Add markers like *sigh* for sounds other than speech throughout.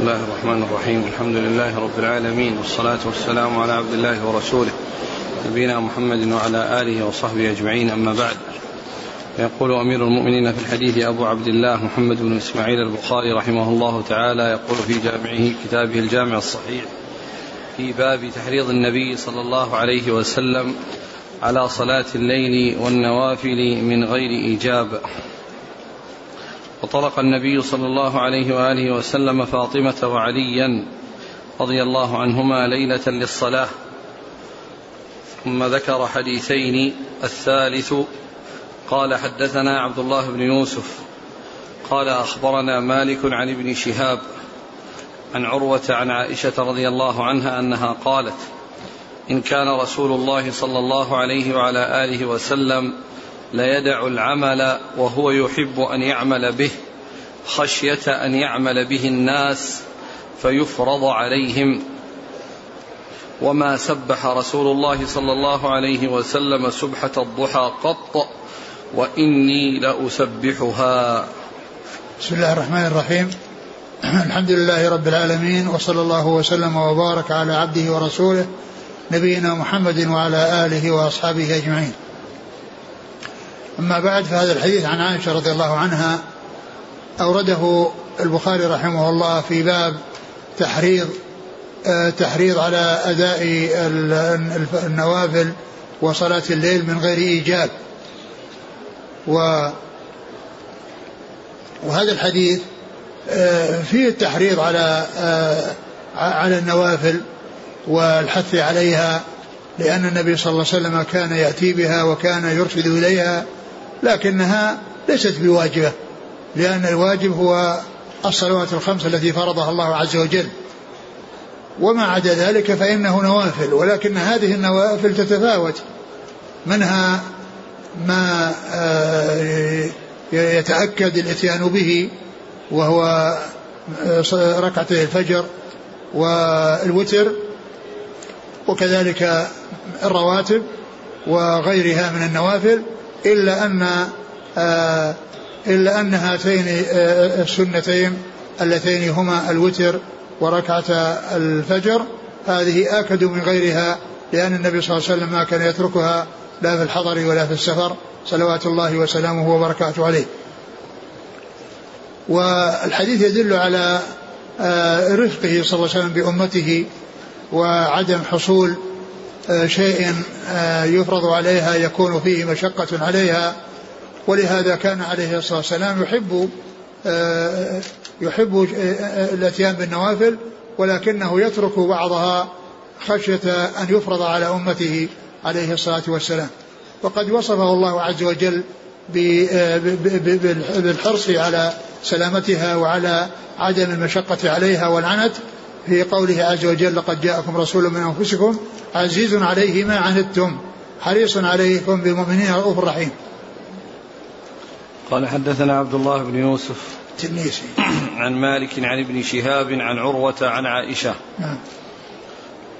بسم الله الرحمن الرحيم الحمد لله رب العالمين والصلاة والسلام على عبد الله ورسوله نبينا محمد وعلى آله وصحبه أجمعين أما بعد يقول أمير المؤمنين في الحديث أبو عبد الله محمد بن إسماعيل البخاري رحمه الله تعالى يقول في جامعه كتابه الجامع الصحيح في باب تحريض النبي صلى الله عليه وسلم على صلاة الليل والنوافل من غير إيجاب وطلق النبي صلى الله عليه وآله وسلم فاطمة وعليا رضي الله عنهما ليلة للصلاة. ثم ذكر حديثين الثالث قال حدثنا عبد الله بن يوسف قال أخبرنا مالك عن ابن شهاب عن عروة عن عائشة رضي الله عنها أنها قالت إن كان رسول الله صلى الله عليه وعلى آله وسلم ليدع العمل وهو يحب أن يعمل به خشية أن يعمل به الناس فيفرض عليهم. وما سبح رسول الله صلى الله عليه وسلم سبحة الضحى قط وإني لأسبحها. بسم الله الرحمن الرحيم. *clears throat* الحمد لله رب العالمين وصلى الله وسلم وبارك على عبده ورسوله نبينا محمد وعلى آله وأصحابه أجمعين. أما بعد فهذا الحديث عن عائشة رضي الله عنها أورده البخاري رحمه الله في باب تحريض آه، تحريض على أداء النوافل وصلاة الليل من غير إيجاب. و وهذا الحديث آه، فيه التحريض على آه، على النوافل والحث عليها لأن النبي صلى الله عليه وسلم كان يأتي بها وكان يرشد إليها لكنها ليست بواجبة لأن الواجب هو الصلوات الخمس التي فرضها الله عز وجل. وما عدا ذلك فإنه نوافل ولكن هذه النوافل تتفاوت. منها ما آه، يتأكد الإتيان به وهو آه، ركعتي الفجر والوتر وكذلك الرواتب وغيرها من النوافل. إلا أن آه، إلا أن هاتين آه، السنتين اللتين هما الوتر وركعة الفجر. هذه آكد من غيرها لأن النبي صلى الله عليه وسلم ما كان يتركها لا في الحضر ولا في السفر. صلوات الله وسلامه وبركاته عليه. والحديث يدل على آه، رفقه صلى الله عليه وسلم بأمته وعدم حصول شيء آه، يفرض عليها يكون فيه مشقة عليها. ولهذا كان عليه الصلاة والسلام يحب آه، يحب الأتيان بالنوافل ولكنه يترك بعضها خشية أن يفرض على أمته عليه الصلاة والسلام. وقد وصفه الله عز وجل بالحرص على سلامتها وعلى عدم المشقة عليها والعنت. في قوله عز وجل لقد جاءكم رسول من أنفسكم عزيز عليه ما عنتم حريص عليكم بالمؤمنين رؤوف رحيم. قال حدثنا عبد الله بن يوسف التنيسي عن مالك عن ابن شهاب عن عروة عن عائشة. نعم.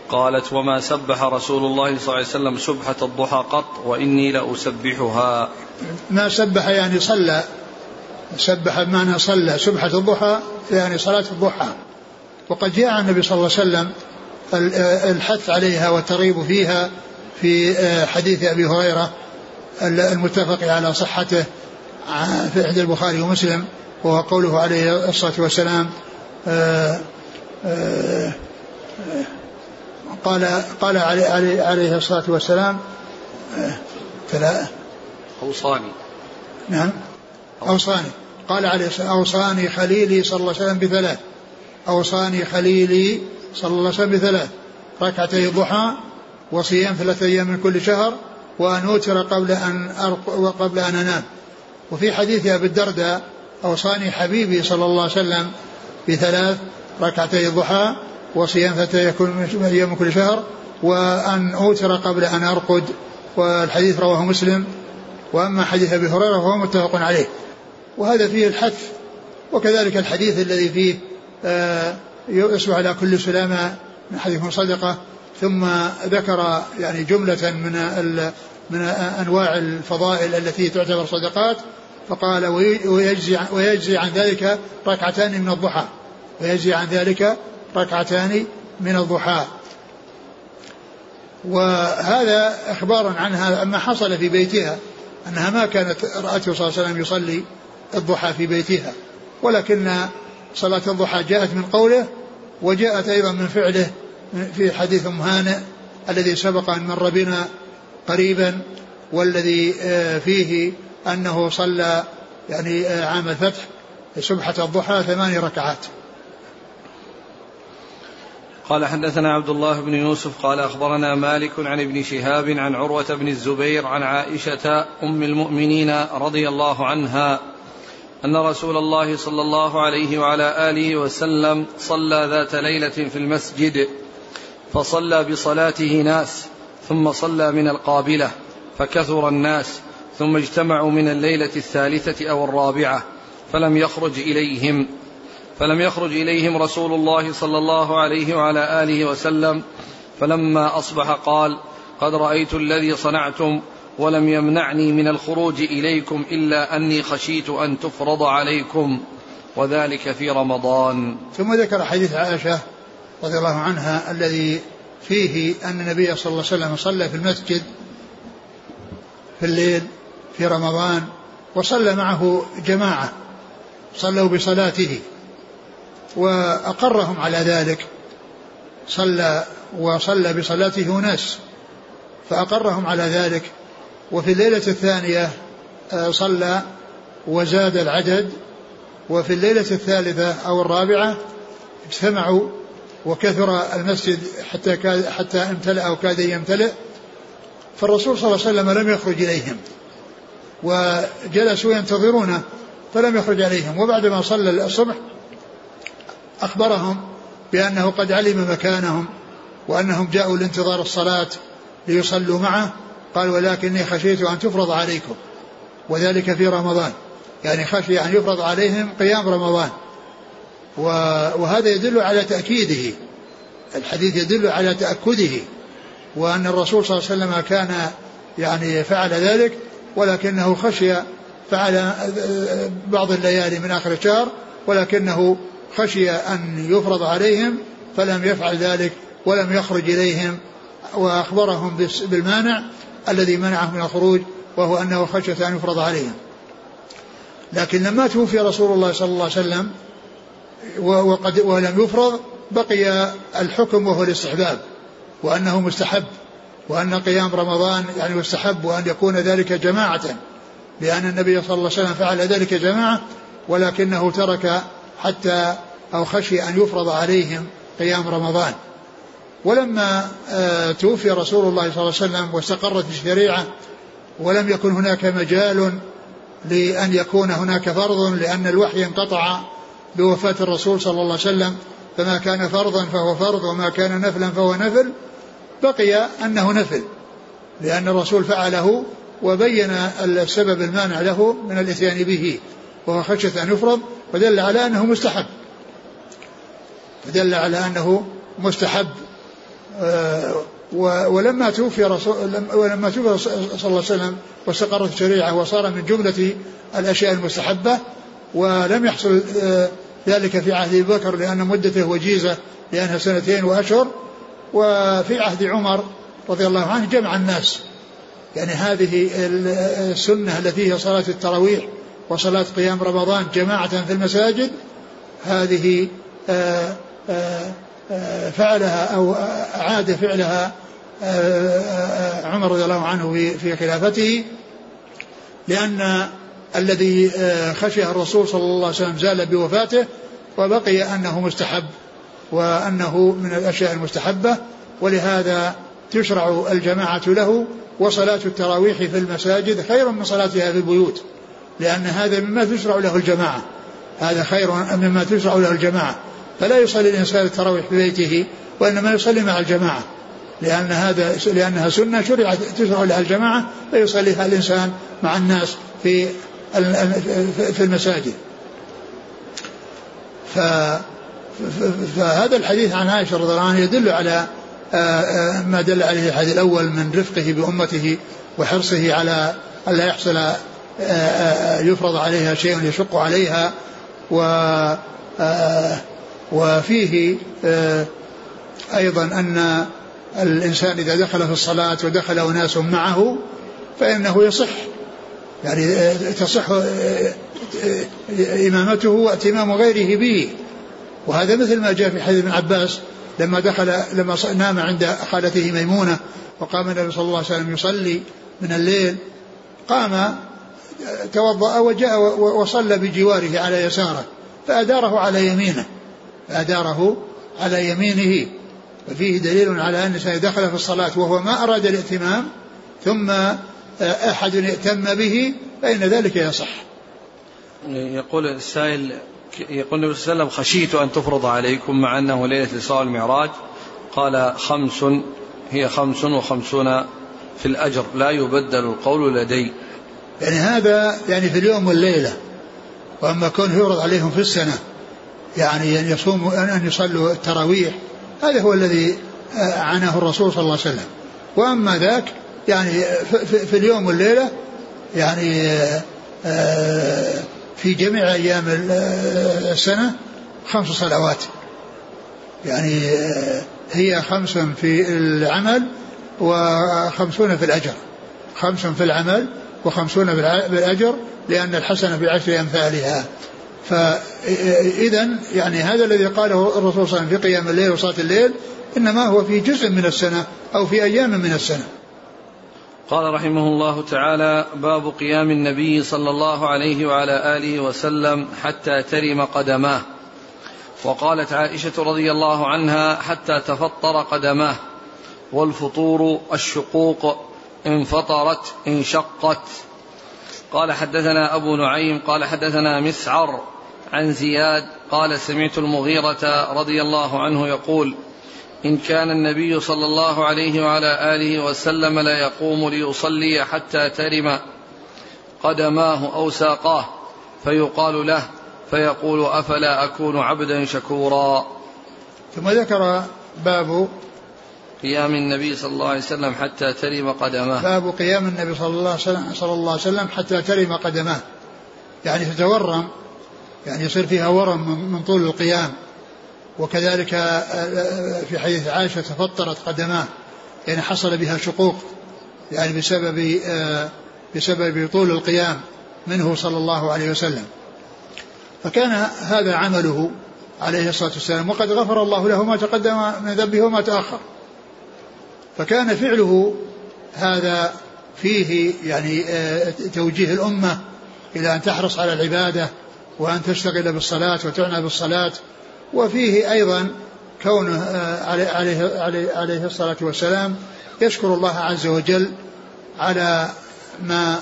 قالت وما سبح رسول الله صلى الله عليه وسلم سبحة الضحى قط وإني لأسبحها. ما سبح يعني صلى. سبح بمعنى صلى. سبحة الضحى يعني صلاة الضحى. وقد جاء عن النبي صلى الله عليه وسلم الحث عليها والترغيب فيها في حديث أبي هريرة المتفق على صحته في إحدى البخاري ومسلم وهو قوله عليه الصلاة والسلام قال قال عليه, عليه الصلاة والسلام فلا أوصاني. نعم أوصاني. قال عليه أوصاني خليلي صلى الله عليه وسلم بثلاث. أوصاني خليلي صلى الله عليه وسلم بثلاث ركعتي ضحى وصيام ثلاثة أيام من كل شهر وأن أوتر قبل أن وقبل أن أنام. وفي حديث أبي الدرداء أوصاني حبيبي صلى الله عليه وسلم بثلاث ركعتي الضحى وصيام ثلاثة أيام من كل شهر وأن أوتر قبل أن أرقد. والحديث رواه مسلم. وأما حديث أبي هريرة فهو متفق عليه. وهذا فيه الحث وكذلك الحديث الذي فيه يصبح على كل سلامة من حديث صدقة ثم ذكر يعني جملة من من أنواع الفضائل التي تعتبر صدقات فقال ويجزي ويجزي عن ذلك ركعتان من الضحى ويجزي عن ذلك ركعتان من الضحى. وهذا إخبار عنها أما حصل في بيتها أنها ما كانت رأته صلى الله عليه وسلم يصلي الضحى في بيتها ولكن صلاة الضحى جاءت من قوله وجاءت أيضا من فعله في حديث أم هانئ الذي سبق أن مر بنا قريبا والذي آه، فيه أنه صلى يعني آه، عام الفتح سبحة الضحى ثمان ركعات. قال حدثنا عبد الله بن يوسف قال أخبرنا مالك عن ابن شهاب عن عروة بن الزبير عن عائشة أم المؤمنين رضي الله عنها أن رسول الله صلى الله عليه وعلى آله وسلم صلى ذات ليلة في المسجد فصلى بصلاته ناس ثم صلى من القابلة فكثر الناس ثم اجتمعوا من الليلة الثالثة أو الرابعة فلم يخرج إليهم. فلم يخرج إليهم رسول الله صلى الله عليه وعلى آله وسلم فلما أصبح قال قد رأيت الذي صنعتم ولم يمنعني من الخروج إليكم إلا أني خشيت أن تفرض عليكم. وذلك في رمضان. ثم ذكر حديث عائشة رضي الله عنها الذي فيه أن النبي صلى الله عليه وسلم صلى في المسجد في الليل في رمضان وصلى معه جماعة صلوا بصلاته وأقرهم على ذلك. صلى وصلى بصلاته أناس فأقرهم على ذلك. وفي الليلة الثانية آه، صلى وزاد العدد وفي الليلة الثالثة أو الرابعة اجتمعوا وكثر المسجد حتى كاد حتى امتلأ أو كاد يمتلئ. فالرسول صلى الله عليه وسلم لم يخرج إليهم وجلسوا ينتظرونه فلم يخرج عليهم. وبعدما صلى الصبح أخبرهم بأنه قد علم مكانهم وأنهم جاءوا لانتظار الصلاة ليصلوا معه. قال ولكني خشيت أن تفرض عليكم. وذلك في رمضان. يعني خشي أن يفرض عليهم قيام رمضان. وهذا يدل على تأكيده. الحديث يدل على تأكده. وأن الرسول صلى الله عليه وسلم كان يعني فعل ذلك ولكنه خشي فعل بعض الليالي من آخر الشهر ولكنه خشي أن يفرض عليهم فلم يفعل ذلك ولم يخرج إليهم وأخبرهم بالمانع الذي منعه من الخروج وهو أنه خشية أن يفرض عليهم. لكن لما توفي رسول الله صلى الله عليه وسلم وقد ولم يفرض بقي الحكم وهو الاستحباب وأنه مستحب وأن قيام رمضان يعني مستحب وأن يكون ذلك جماعة لأن النبي صلى الله عليه وسلم فعل ذلك جماعة ولكنه ترك حتى أو خشي أن يفرض عليهم قيام رمضان. ولما آه، توفي رسول الله صلى الله عليه وسلم واستقرت الشريعة ولم يكن هناك مجال لأن يكون هناك فرض لأن الوحي انقطع بوفاة الرسول صلى الله عليه وسلم فما كان فرضا فهو فرض وما كان نفلا فهو نفل. بقي أنه نفل لأن الرسول فعله وبين السبب المانع له من الإتيان به وهو خشية أن يفرض ودل على أنه مستحب. ودل على أنه مستحب. ولما توفي رسول ولما توفي صلى الله عليه وسلم واستقرت الشريعة وصار من جملة الأشياء المستحبة ولم يحصل آه، ذلك في عهد أبي بكر لأن مدته وجيزة لأنها سنتين وأشهر. وفي عهد عمر رضي الله عنه جمع الناس. يعني هذه السنة التي هي صلاة التراويح وصلاة قيام رمضان جماعة في المساجد هذه آه، آه، آه، فعلها أو أعاد فعلها عمر رضي الله عنه في خلافته لأن الذي خشيه الرسول صلى الله عليه وسلم زال بوفاته وبقي أنه مستحب وأنه من الأشياء المستحبة ولهذا تشرع الجماعة له وصلاة التراويح في المساجد خير من صلاتها في البيوت لأن هذا مما تشرع له الجماعة هذا خير مما تشرع له الجماعة. فلا يصلي الإنسان التراويح في بيته وإنما يصلي مع الجماعة. لأن هذا لأنها سنة شرعت تشرع لها الجماعة فيصليها الإنسان مع الناس في في المساجد. ف فهذا الحديث عن عائشة رضي الله عنها يدل على آه، آه، ما دل عليه الحديث الأول من رفقه بأمته وحرصه على ألا يحصل آه، يفرض عليها شيء يشق عليها و وفيه آه، أيضا أن الإنسان إذا دخل في الصلاة ودخل أناس معه فإنه يصح. يعني آه، تصح آه، إمامته واتمام غيره به. وهذا مثل ما جاء في حديث ابن عباس لما دخل لما نام عند خالته ميمونة وقام النبي صلى الله عليه وسلم يصلي من الليل قام توضأ وجاء وصلى بجواره على يساره فأداره على يمينه. فأداره على يمينه. ففيه دليل على أن الإنسان دخل في الصلاة وهو ما أراد الائتمام ثم أحد ائتم به فإن ذلك يصح. يقول السائل يقول النبي صلى الله عليه وسلم خشيت أن تفرض عليكم مع أنه ليلة الإسراء والمعراج قال خمس هي خمس وخمسون في الأجر لا يبدل القول لدي. يعني هذا يعني في اليوم والليلة وأما كونه يفرض عليهم في السنة. يعني أن يصوموا أن يصلوا التراويح. هذا هو الذي آه، عناه الرسول صلى الله عليه وسلم. وأما ذاك يعني في اليوم والليلة يعني آه، آه، في جميع أيام السنة خمس صلوات. يعني هي خمس في العمل وخمسون في الأجر. خمس في العمل وخمسون بالأجر لأن الحسنة بعشر أمثالها. فإذا يعني هذا الذي قاله الرسول صلى الله عليه وسلم في قيام الليل وصلاة الليل إنما هو في جزء من السنة أو في أيام من السنة. قال رحمه الله تعالى باب قيام النبي صلى الله عليه وعلى آله وسلم حتى ترم قدماه. وقالت عائشة رضي الله عنها حتى تفطر قدماه والفطور الشقوق انفطرت انشقت. قال حدثنا أبو نعيم قال حدثنا مسعر عن زياد قال سمعت المغيرة رضي الله عنه يقول إن كان النبي صلى الله عليه وعلى آله وسلم لا يقوم ليصلي حتى ترم قدماه أو ساقاه فيقال له فيقول أفلا أكون عبدا شكورا. ثم ذكر باب قيام النبي صلى الله عليه وسلم حتى ترم قدماه. باب قيام النبي صلى الله عليه وسلم, صلى الله عليه وسلم حتى ترم قدماه. يعني تتورم يعني يصير فيها ورم من طول القيام. وكذلك آه، آه، في حديث عائشة تفطرت قدماه. يعني حصل بها شقوق. يعني بسبب آه، بسبب طول القيام منه صلى الله عليه وسلم. فكان هذا عمله عليه الصلاة والسلام وقد غفر الله له ما تقدم من ذنبه وما تأخر. فكان فعله هذا فيه يعني توجيه الأمة إلى أن تحرص على العبادة وأن تشتغل بالصلاة وتعنى بالصلاة. وفيه أيضا كونه آه، عليه, عليه, عليه الصلاة والسلام يشكر الله عز وجل على ما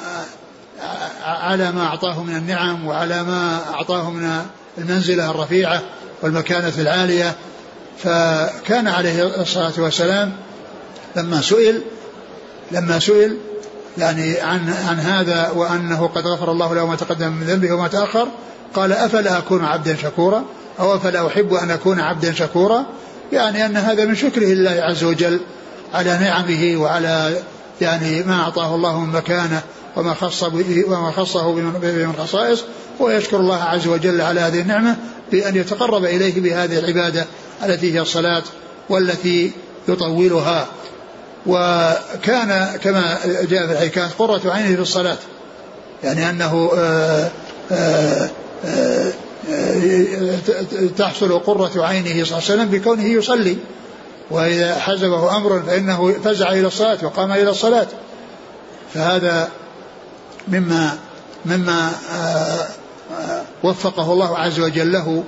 آه، على ما أعطاه من النعم وعلى ما أعطاه من المنزلة الرفيعة والمكانة العالية. فكان عليه الصلاة والسلام لما سئل لما سئل يعني عن عن هذا وأنه قد غفر الله له ما تقدم من ذنبه وما تأخر قال أفلا أكون عبدا شكورا أو أفلا أحب أن أكون عبدا شكورا؟ يعني أن هذا من شكره لله عز وجل على نعمه وعلى يعني ما أعطاه الله من مكانة وما خص وما خصه من خصائص ويشكر الله عز وجل على هذه النعمة بأن يتقرب إليه بهذه العبادة التي هي الصلاة والتي يطولها. وكان كما جاء في الحكاية قرة عينه في الصلاة. يعني أنه آآ آآ آآ تحصل قرة عينه صلى الله عليه وسلم بكونه يصلي. وإذا حزبه أمر فإنه فزع إلى الصلاة وقام إلى الصلاة. فهذا مما مما آه، آه، وفقه الله عز وجل له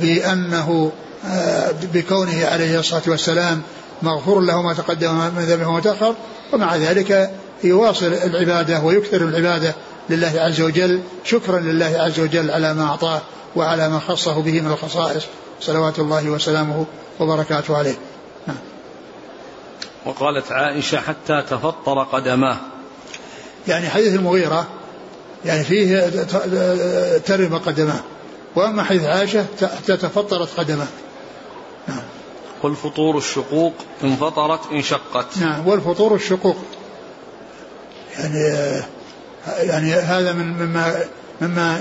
بأنه آه، بكونه عليه الصلاة والسلام مغفور له ما تقدم من ذنبه وما تأخر ومع ذلك يواصل العبادة ويكثر العبادة لله عز وجل شكرا لله عز وجل على ما أعطاه وعلى ما خصه به من الخصائص. صلوات الله وسلامه وبركاته عليه. نعم. وقالت عائشة حتى تفطر قدماه. يعني حديث المغيرة يعني فيه ترم قدماه. وأما حديث عائشة حتى تفطرت قدماه. قل فطور الشقوق انفطرت انشقت. نعم والفطور الشقوق. يعني يعني هذا من مما مما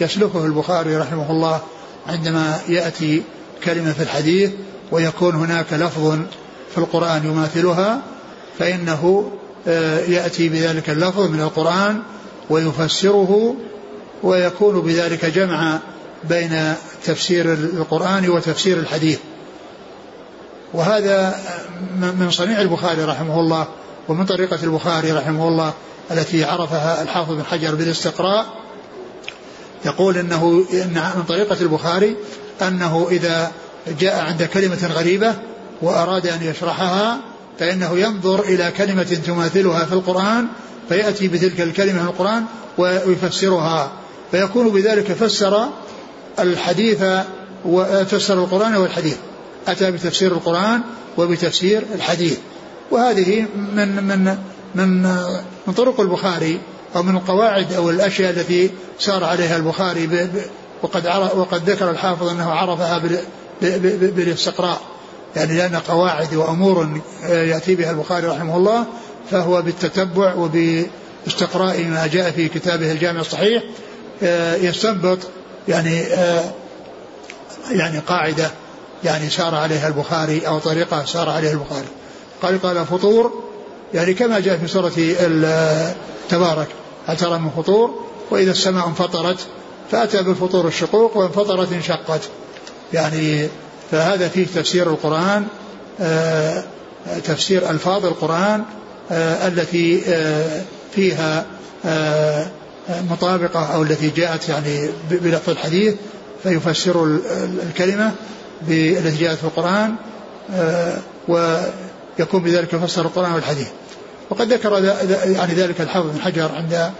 يسلكه البخاري رحمه الله عندما يأتي كلمة في الحديث ويكون هناك لفظ في القرآن يماثلها فإنه آه، يأتي بذلك اللفظ من القرآن ويفسره ويكون بذلك جمع بين تفسير القرآن وتفسير الحديث. وهذا من صنيع البخاري رحمه الله ومن طريقة البخاري رحمه الله التي عرفها الحافظ بن حجر بالاستقراء. يقول إنه إن من طريقة البخاري أنه إذا جاء عند كلمة غريبة وأراد أن يشرحها فإنه ينظر إلى كلمة تماثلها في القرآن فيأتي بتلك الكلمة في القرآن ويفسرها. فيكون بذلك فسر الحديث وفسر القرآن والحديث. أتى بتفسير القرآن وبتفسير الحديث. وهذه من من من من طرق البخاري أو من القواعد أو الأشياء التي سار عليها البخاري وقد وقد ذكر الحافظ أنه عرفها بالاستقراء. يعني لأن قواعد وأمور يأتي بها البخاري رحمه الله فهو بالتتبع وباستقراء ما جاء في كتابه الجامع الصحيح يستنبط يعني يعني قاعدة يعني سار عليها البخاري أو طريقة سار عليها البخاري. قال قال فطور يعني كما جاء في سورة تبارك هل ترى من فطور؟ وإذا السماء انفطرت فأتى بالفطور الشقوق وانفطرت انشقت. يعني فهذا فيه تفسير القرآن آه، تفسير ألفاظ القرآن آه، التي آه، فيها مطابقة أو التي جاءت يعني بلفظ الحديث فيفسر الكلمة. التي جاءت في القرآن ويكون بذلك يفسر القرآن والحديث. وقد ذكر يعني ذلك الحافظ بن حجر عند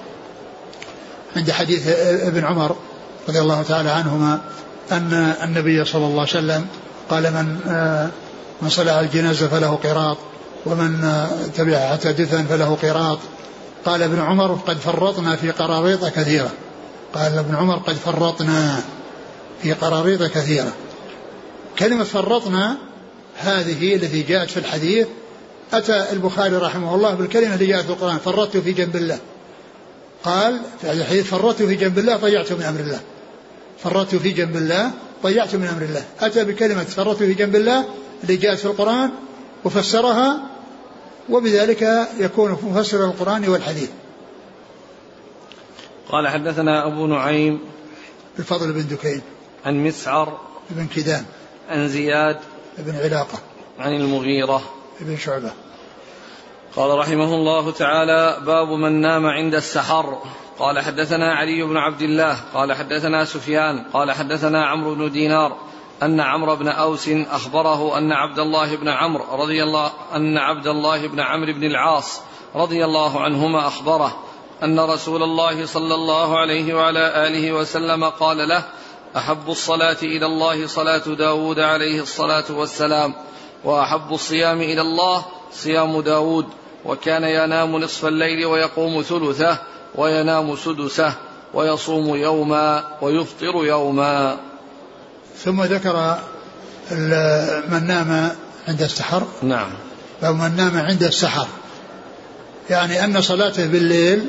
عند حديث ابن عمر رضي الله تعالى عنهما أن النبي صلى الله عليه وسلم قال من من صلى على الجنازة فله قراط ومن تبعها حتى دفن فله قراط. قال ابن عمر قد فرطنا في قراريط كثيرة. قال ابن عمر قد فرطنا في قراريط كثيرة. كلمة فرطنا هذه التي جاءت في الحديث أتى البخاري رحمه الله بالكلمة اللي جاءت في القرآن فرطت في جنب الله. قال في هذا الحديث فرطت في جنب الله ضيعت من أمر الله. فرطت في جنب الله ضيعت من أمر الله. أتى بكلمة فرطت في جنب الله اللي جاءت في القرآن وفسرها وبذلك يكون مفسر القرآن والحديث. قال حدثنا أبو نعيم الفضل بن دكين. عن مسعر بن كدام. عن زياد بن علاقة. عن المغيرة. بن شعبة. قال رحمه الله تعالى باب من نام عند السحر. قال حدثنا علي بن عبد الله قال حدثنا سفيان قال حدثنا عمرو بن دينار أن عمرو بن أوس أخبره أن عبد الله بن عمرو رضي الله أن عبد الله بن عمرو بن العاص رضي الله عنهما أخبره أن رسول الله صلى الله عليه وعلى آله وسلم قال له أحب الصلاة إلى الله صلاة داود عليه الصلاة والسلام وأحب الصيام إلى الله صيام داود وكان ينام نصف الليل ويقوم ثلثه وينام سدسه ويصوم يوما ويفطر يوما. ثم ذكر من نام عند السحر. نعم. أو من نام عند السحر. يعني أن صلاته بالليل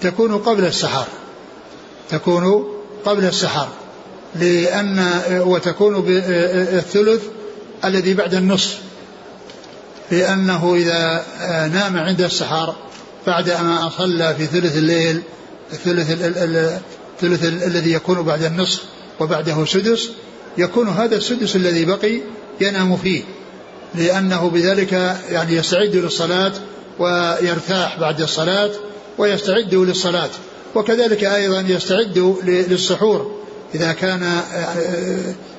تكون قبل السحر. تكون قبل السحر. لأن وتكون بالثلث الذي بعد النصف. لأنه إذا نام عند السحر بعد ما صلى في ثلث الليل الثلث الثلث الذي يكون بعد النصف وبعده سدس يكون هذا السدس الذي بقي ينام فيه. لأنه بذلك يعني يستعد للصلاة ويرتاح بعد الصلاة ويستعد للصلاة. وكذلك أيضا يستعد للسحور. إذا كان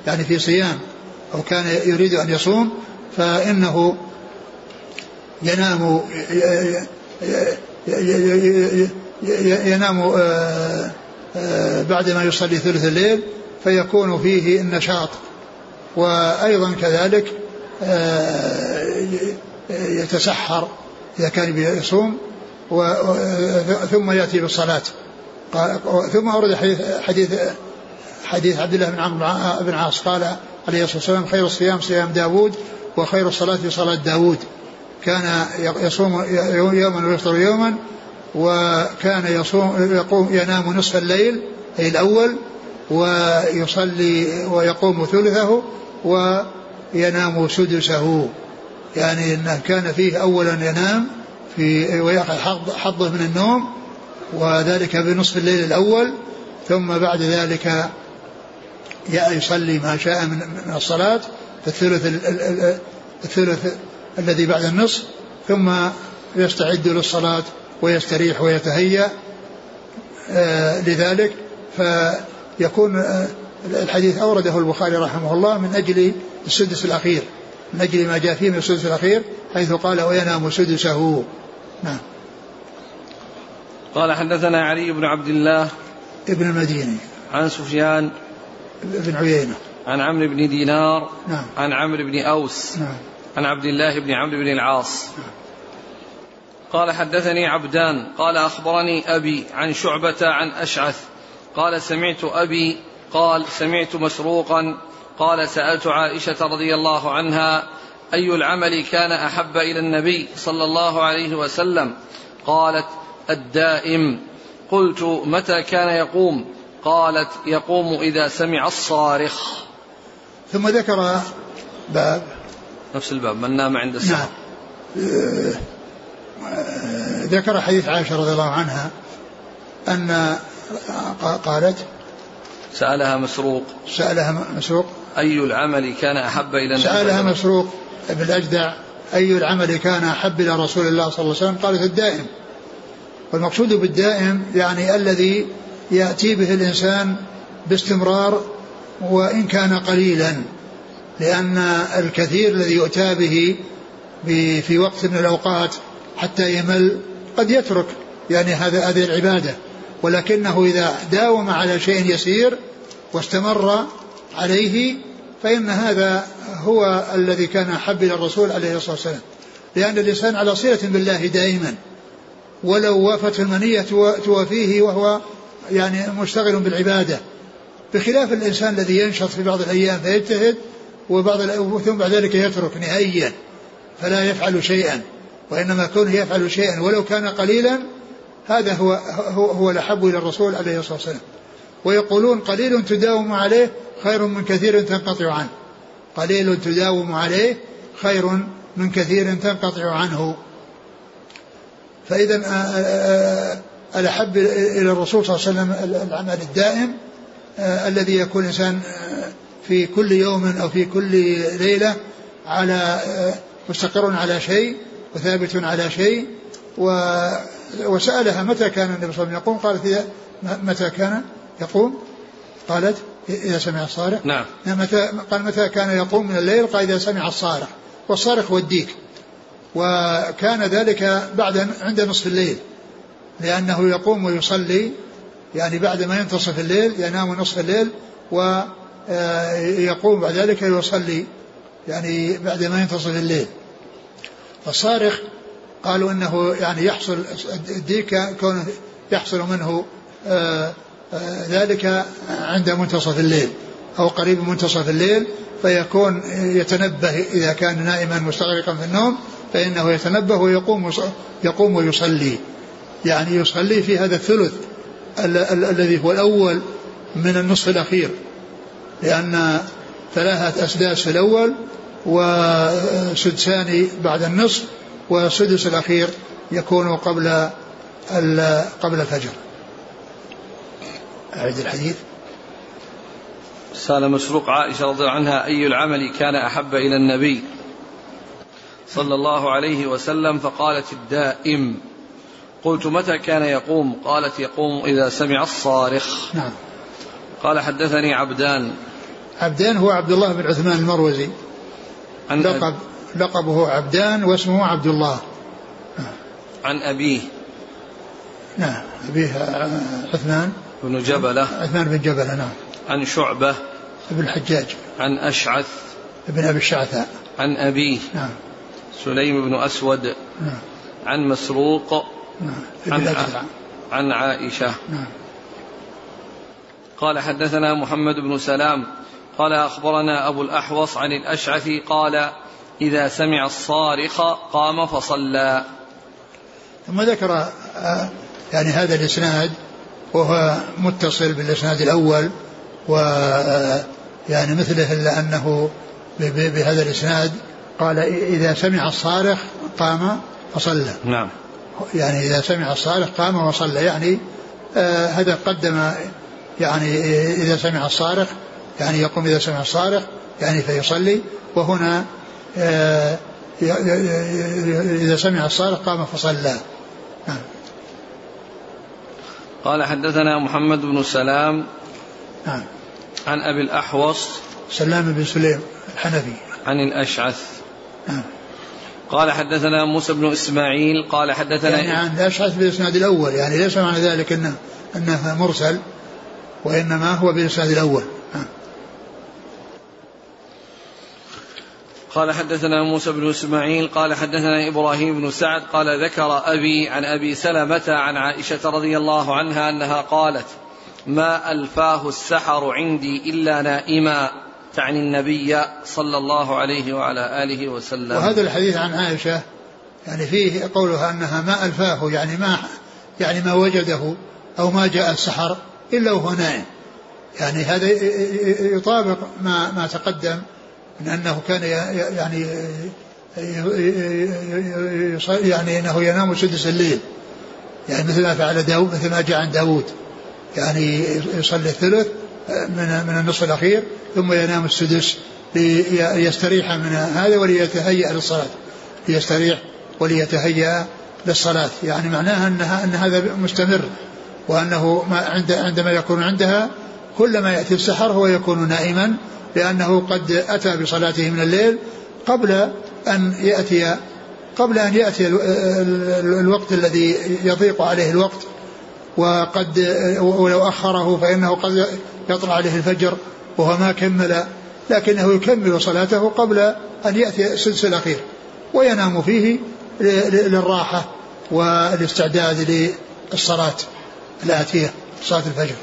يعني في صيام أو كان يريد أن يصوم فإنه ينام ينام بعد ما يصلي ثلث الليل فيكون فيه النشاط. وأيضا كذلك يتسحر إذا كان يصوم ثم يأتي بالصلاة. ثم أورد حديث حديث حديث عبد الله بن عمرو بن عاص قال عليه الصلاة والسلام خير الصيام صيام داود وخير الصلاة صلاة داود كان يصوم يوما ويفطر يوما وكان يصوم يقوم ينام نصف الليل أي الأول ويصلي ويقوم ثلثه وينام سدسه. يعني إنه كان فيه أولا ينام في ويأخذ حظه من النوم وذلك بنصف الليل الأول ثم بعد ذلك يصلي ما شاء من الصلاة في الثلث الثلث الذي بعد النصف ثم يستعد للصلاة ويستريح ويتهيأ آه، لذلك فيكون آه، الحديث أورده البخاري رحمه الله من أجل السدس الأخير من أجل ما جاء فيه من السدس الأخير حيث قال وينام سدسه نعم. قال حدثنا علي بن عبد الله ابن المديني. عن سفيان بن عيينة. عن عمرو بن دينار نعم. عن عمرو بن أوس نعم. عن عبد الله بن عمرو بن العاص. نعم قال حدثني عبدان قال أخبرني أبي عن شعبة عن أشعث. قال سمعت أبي قال سمعت مسروقا. قال سألت عائشة رضي الله عنها أي العمل كان أحب إلى النبي صلى الله عليه وسلم؟ قالت الدائم. قلت متى كان يقوم؟ قالت يقوم إذا سمع الصارخ. ثم ذكر باب. نفس الباب من نام عند السحر. نعم. ذكر حديث عائشة رضي الله عنها أن قالت سألها مسروق. سألها مسروق. أي العمل كان أحب إلى النبي؟ سألها مسروق بن الأجدع أي العمل كان أحب إلى رسول الله صلى الله عليه وسلم؟ قالت الدائم. والمقصود بالدائم يعني الذي يأتي به الإنسان باستمرار وإن كان قليلا لأن الكثير الذي يؤتى به في وقت من الأوقات حتى يمل قد يترك يعني هذا هذه العبادة. ولكنه إذا داوم على شيء يسير واستمر عليه فإن هذا هو الذي كان أحب إلى الرسول عليه الصلاة والسلام. لأن الإنسان على صلة بالله دائما ولو وافته المنية توافيه وهو يعني مشتغل بالعبادة. بخلاف الإنسان الذي ينشط في بعض الأيام فيجتهد وبعض ثم بعد ذلك يترك نهائيا فلا يفعل شيئا وإنما كونه يفعل شيئا ولو كان قليلا هذا هو هو, هو الأحب إلى الرسول عليه الصلاة والسلام. ويقولون قليل تداوم عليه خير من كثير تنقطع عنه. قليل تداوم عليه خير من كثير تنقطع عنه. فإذا الأحب إلى الرسول صلى الله عليه وسلم العمل الدائم الذي يكون الإنسان في كل يوم أو في كل ليلة على مستقر على شيء وثابت على شيء. وسألها متى كان النبي صلى الله عليه وسلم يقوم؟ قالت متى كان يقوم؟ قالت إذا سمع الصارخ. نعم. متى قال متى كان يقوم من الليل؟ قال إذا سمع الصارخ. والصارخ هو الديك وكان ذلك بعد عند نصف الليل. لأنه يقوم ويصلي يعني بعد ما ينتصف الليل ينام نصف الليل ويقوم بعد ذلك يصلي يعني بعد ما ينتصف الليل. فالصارخ قالوا إنه يعني يحصل الديك كونه يحصل منه آه، آه، ذلك عند منتصف الليل أو قريب من منتصف الليل فيكون يتنبه إذا كان نائما مستغرقا في النوم فإنه يتنبه ويقوم يقوم ويصلي. يعني يصلي في هذا الثلث الذي هو الأول من النصف الأخير لأن ثلاثة أسداس في الأول وسدسان بعد النصف والسدس الأخير يكون قبل قبل الفجر. أعيد الحديث. سأل مسروق عائشة رضي الله عنها أي العمل كان أحب إلى النبي صلى الله عليه وسلم؟ فقالت الدائم. قلت متى كان يقوم؟ قالت يقوم إذا سمع الصارخ. نعم. قال حدثني عبدان. عبدان هو عبد الله بن عثمان المروزي. عن لقب لقبه عبدان واسمه عبد الله. عن أبيه. نعم. أبيه عثمان. بن جبلة. عثمان بن جبلة نعم. عن شعبة. بن الحجاج. عن أشعث. بن أبي الشعثاء. عن أبيه. نعم. سليم بن أسود. نعم. عن مسروق. عن, عن عائشة. نعم. قال حدثنا محمد بن سلام قال أخبرنا أبو الأحوص عن الأشعث قال إذا سمع الصارخ قام فصلى. ثم ذكر آه، يعني هذا الإسناد وهو متصل بالإسناد الأول و يعني مثله إلا أنه بهذا الإسناد قال إذا سمع الصارخ قام فصلى. نعم. يعني إذا سمع الصارخ قام وصلى. يعني آه هذا قدم يعني إذا سمع الصارخ يعني يقوم إذا سمع الصارخ يعني فيصلي. وهنا آه إذا سمع الصارخ قام فصلى. نعم. قال حدثنا محمد بن سلام نعم. عن أبي الأحوص سلام بن سليم الحنفي. عن الأشعث. نعم. قال حدثنا موسى بن إسماعيل قال حدثنا يعني عن الأشعث بالإسناد الأول يعني ليس معنى ذلك أنه أنه مرسل وإنما هو بالإسناد الأول. نعم قال حدثنا موسى بن إسماعيل قال حدثنا إبراهيم بن سعد قال ذكر أبي عن أبي سلمة عن عائشة رضي الله عنها أنها قالت ما ألفاه السحر عندي إلا نائما. تعني النبي صلى الله عليه وعلى آله وسلم. وهذا الحديث عن عائشة يعني فيه قولها أنها ما ألفاه يعني ما يعني ما وجده أو ما جاء السحر إلا وهو نائم. يعني هذا يطابق ما ما تقدم من أنه كان يعني يعني أنه ينام سدس الليل. يعني مثل ما فعل داود مثل ما جاء عن داود يعني يصلي الثلث من من النصف الأخير ثم ينام السدس ليستريح من هذا وليتهيأ للصلاة. ليستريح وليتهيأ للصلاة. يعني معناها أنها أن هذا مستمر وأنه ما عند عندما يكون عندها كلما يأتي السحر هو يكون نائما لأنه قد أتى بصلاته من الليل قبل أن يأتي قبل أن يأتي الوقت الذي يضيق عليه الوقت. وقد ولو أخره فإنه قد يطلع عليه الفجر وهو ما كمل لكنه يكمل صلاته قبل أن يأتي السدس الأخير وينام فيه للراحة والاستعداد للصلاة الآتية صلاة الفجر.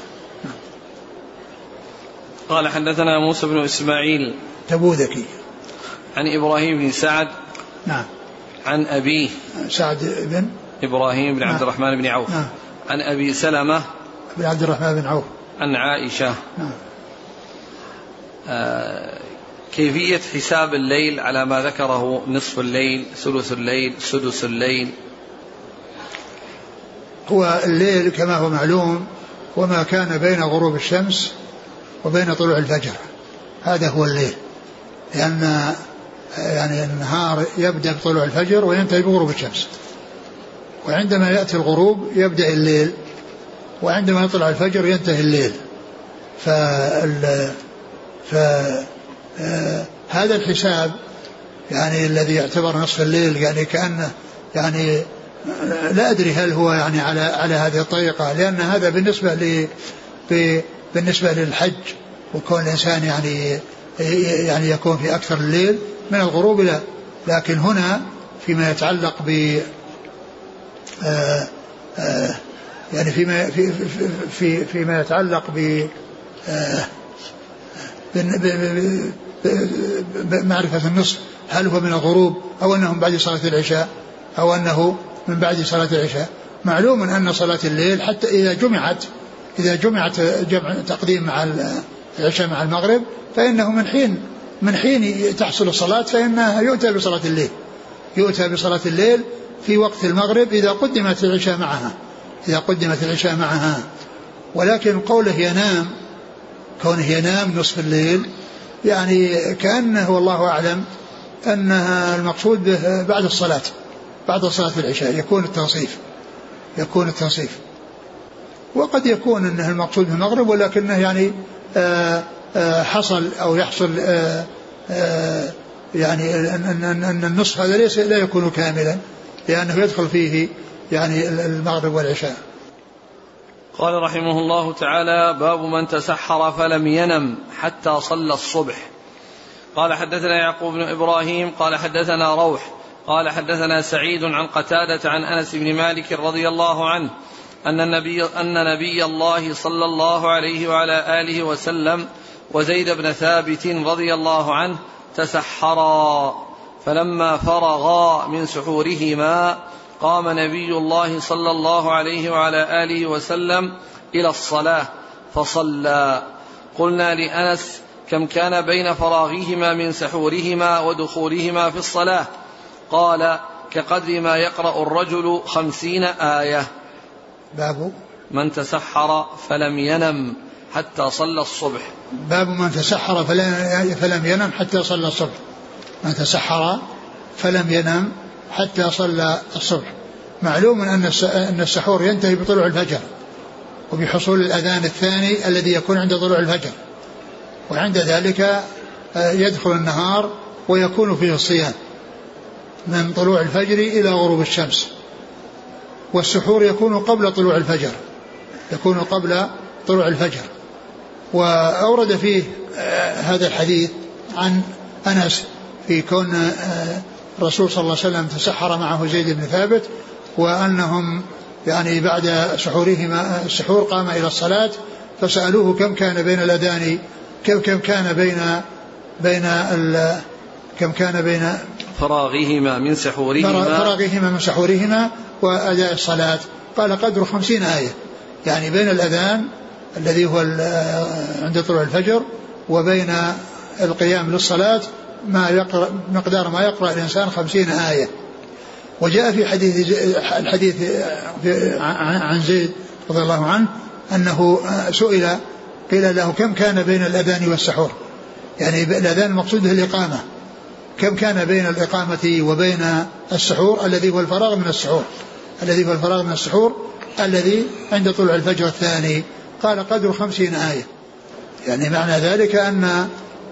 قال حدثنا موسى بن إسماعيل تبوذكي. عن إبراهيم بن سعد نعم. عن أبيه سعد بن إبراهيم بن نعم. عبد الرحمن بن عوف. نعم. عن أبي سلمة بن عبد الرحمن بن عوف. عن عائشة. آه كيفية حساب الليل على ما ذكره نصف الليل ثلث الليل سدس الليل. هو الليل كما هو معلوم وما كان بين غروب الشمس وبين طلوع الفجر. هذا هو الليل. لأن يعني النهار يبدأ بطلوع الفجر وينتهي بغروب الشمس. وعندما يأتي الغروب يبدأ الليل. وعندما يطلع الفجر ينتهي الليل. ف ف هذا الحساب يعني الذي يعتبر نصف الليل يعني كأنه يعني لا أدري هل هو يعني على على هذه الطريقة لأن هذا بالنسبة ل بالنسبة للحج وكون الإنسان يعني يعني يكون في أكثر الليل من الغروب لا لكن هنا فيما يتعلق ب آه، آه، يعني فيما في في فيما يتعلق ب آه، بمعرفة النصف هل هو من الغروب أو أنه من بعد صلاة العشاء أو أنه من بعد صلاة العشاء؟ معلوم أن صلاة الليل حتى إذا جمعت إذا جمعت جمع تقديم مع العشاء مع المغرب فإنه من حين من حين تحصل الصلاة فإنها يؤتى بصلاة الليل. يؤتى بصلاة الليل في وقت المغرب إذا قدمت العشاء معها. إذا قدمت العشاء معها. ولكن قوله ينام كونه ينام نصف الليل يعني كأنه والله أعلم أنها المقصود به بعد الصلاة بعد صلاة العشاء يكون التنصيف يكون التنصيف. وقد يكون أنه المقصود بالمغرب ولكنه يعني آآ آآ حصل أو يحصل آآ يعني أن النصف هذا ليس لا يكون كاملا لأنه يدخل فيه يعني المغرب والعشاء. قال رحمه الله تعالى باب من تسحر فلم ينم حتى صلى الصبح. قال حدثنا يعقوب بن إبراهيم قال حدثنا روح قال حدثنا سعيد عن قتادة عن أنس بن مالك رضي الله عنه أن النبي أن نبي الله صلى الله عليه وعلى آله وسلم وزيد بن ثابت رضي الله عنه تسحرا فلما فرغا من سحورهما قام نبي الله صلى الله عليه وعلى آله وسلم إلى الصلاة فصلى. قلنا لأنس كم كان بين فراغهما من سحورهما ودخولهما في الصلاة؟ قال كقدر ما يقرأ الرجل خمسين آية. باب؟ من تسحر فلم ينم حتى صلى الصبح. باب من تسحر فلم ينم حتى صلى الصبح. من تسحر فلم ينم حتى صلى الصبح. معلوم أن السحور ينتهي بطلوع الفجر وبحصول الأذان الثاني الذي يكون عند طلوع الفجر. وعند ذلك آه، يدخل النهار ويكون فيه الصيام من طلوع الفجر إلى غروب الشمس. والسحور يكون قبل طلوع الفجر يكون قبل طلوع الفجر. وأورد فيه آه، هذا الحديث عن أنس في كون آه، الرسول صلى الله عليه وسلم تسحر معه زيد بن ثابت وأنهم يعني بعد سحورهما السحور قام إلى الصلاة فسألوه كم كان بين الأذان كم كم كان بين بين ال كم كان بين فراغهما من سحورهما. فراغهما من سحورهما وأداء الصلاة. قال قدر خمسين آية. يعني بين الأذان الذي هو عند طلوع الفجر وبين القيام للصلاة ما يقرأ مقدار ما يقرأ الإنسان خمسين آية. وجاء في حديث الحديث عن زيد رضي الله عنه أنه سئل قيل له كم كان بين الأذان والسحور؟ يعني الأذان المقصود الإقامة. كم كان بين الإقامة وبين السحور؟ الذي هو الفراغ من السحور. الذي هو الفراغ من السحور الذي عند طلوع الفجر الثاني. قال قدر خمسين آية. يعني معنى ذلك أن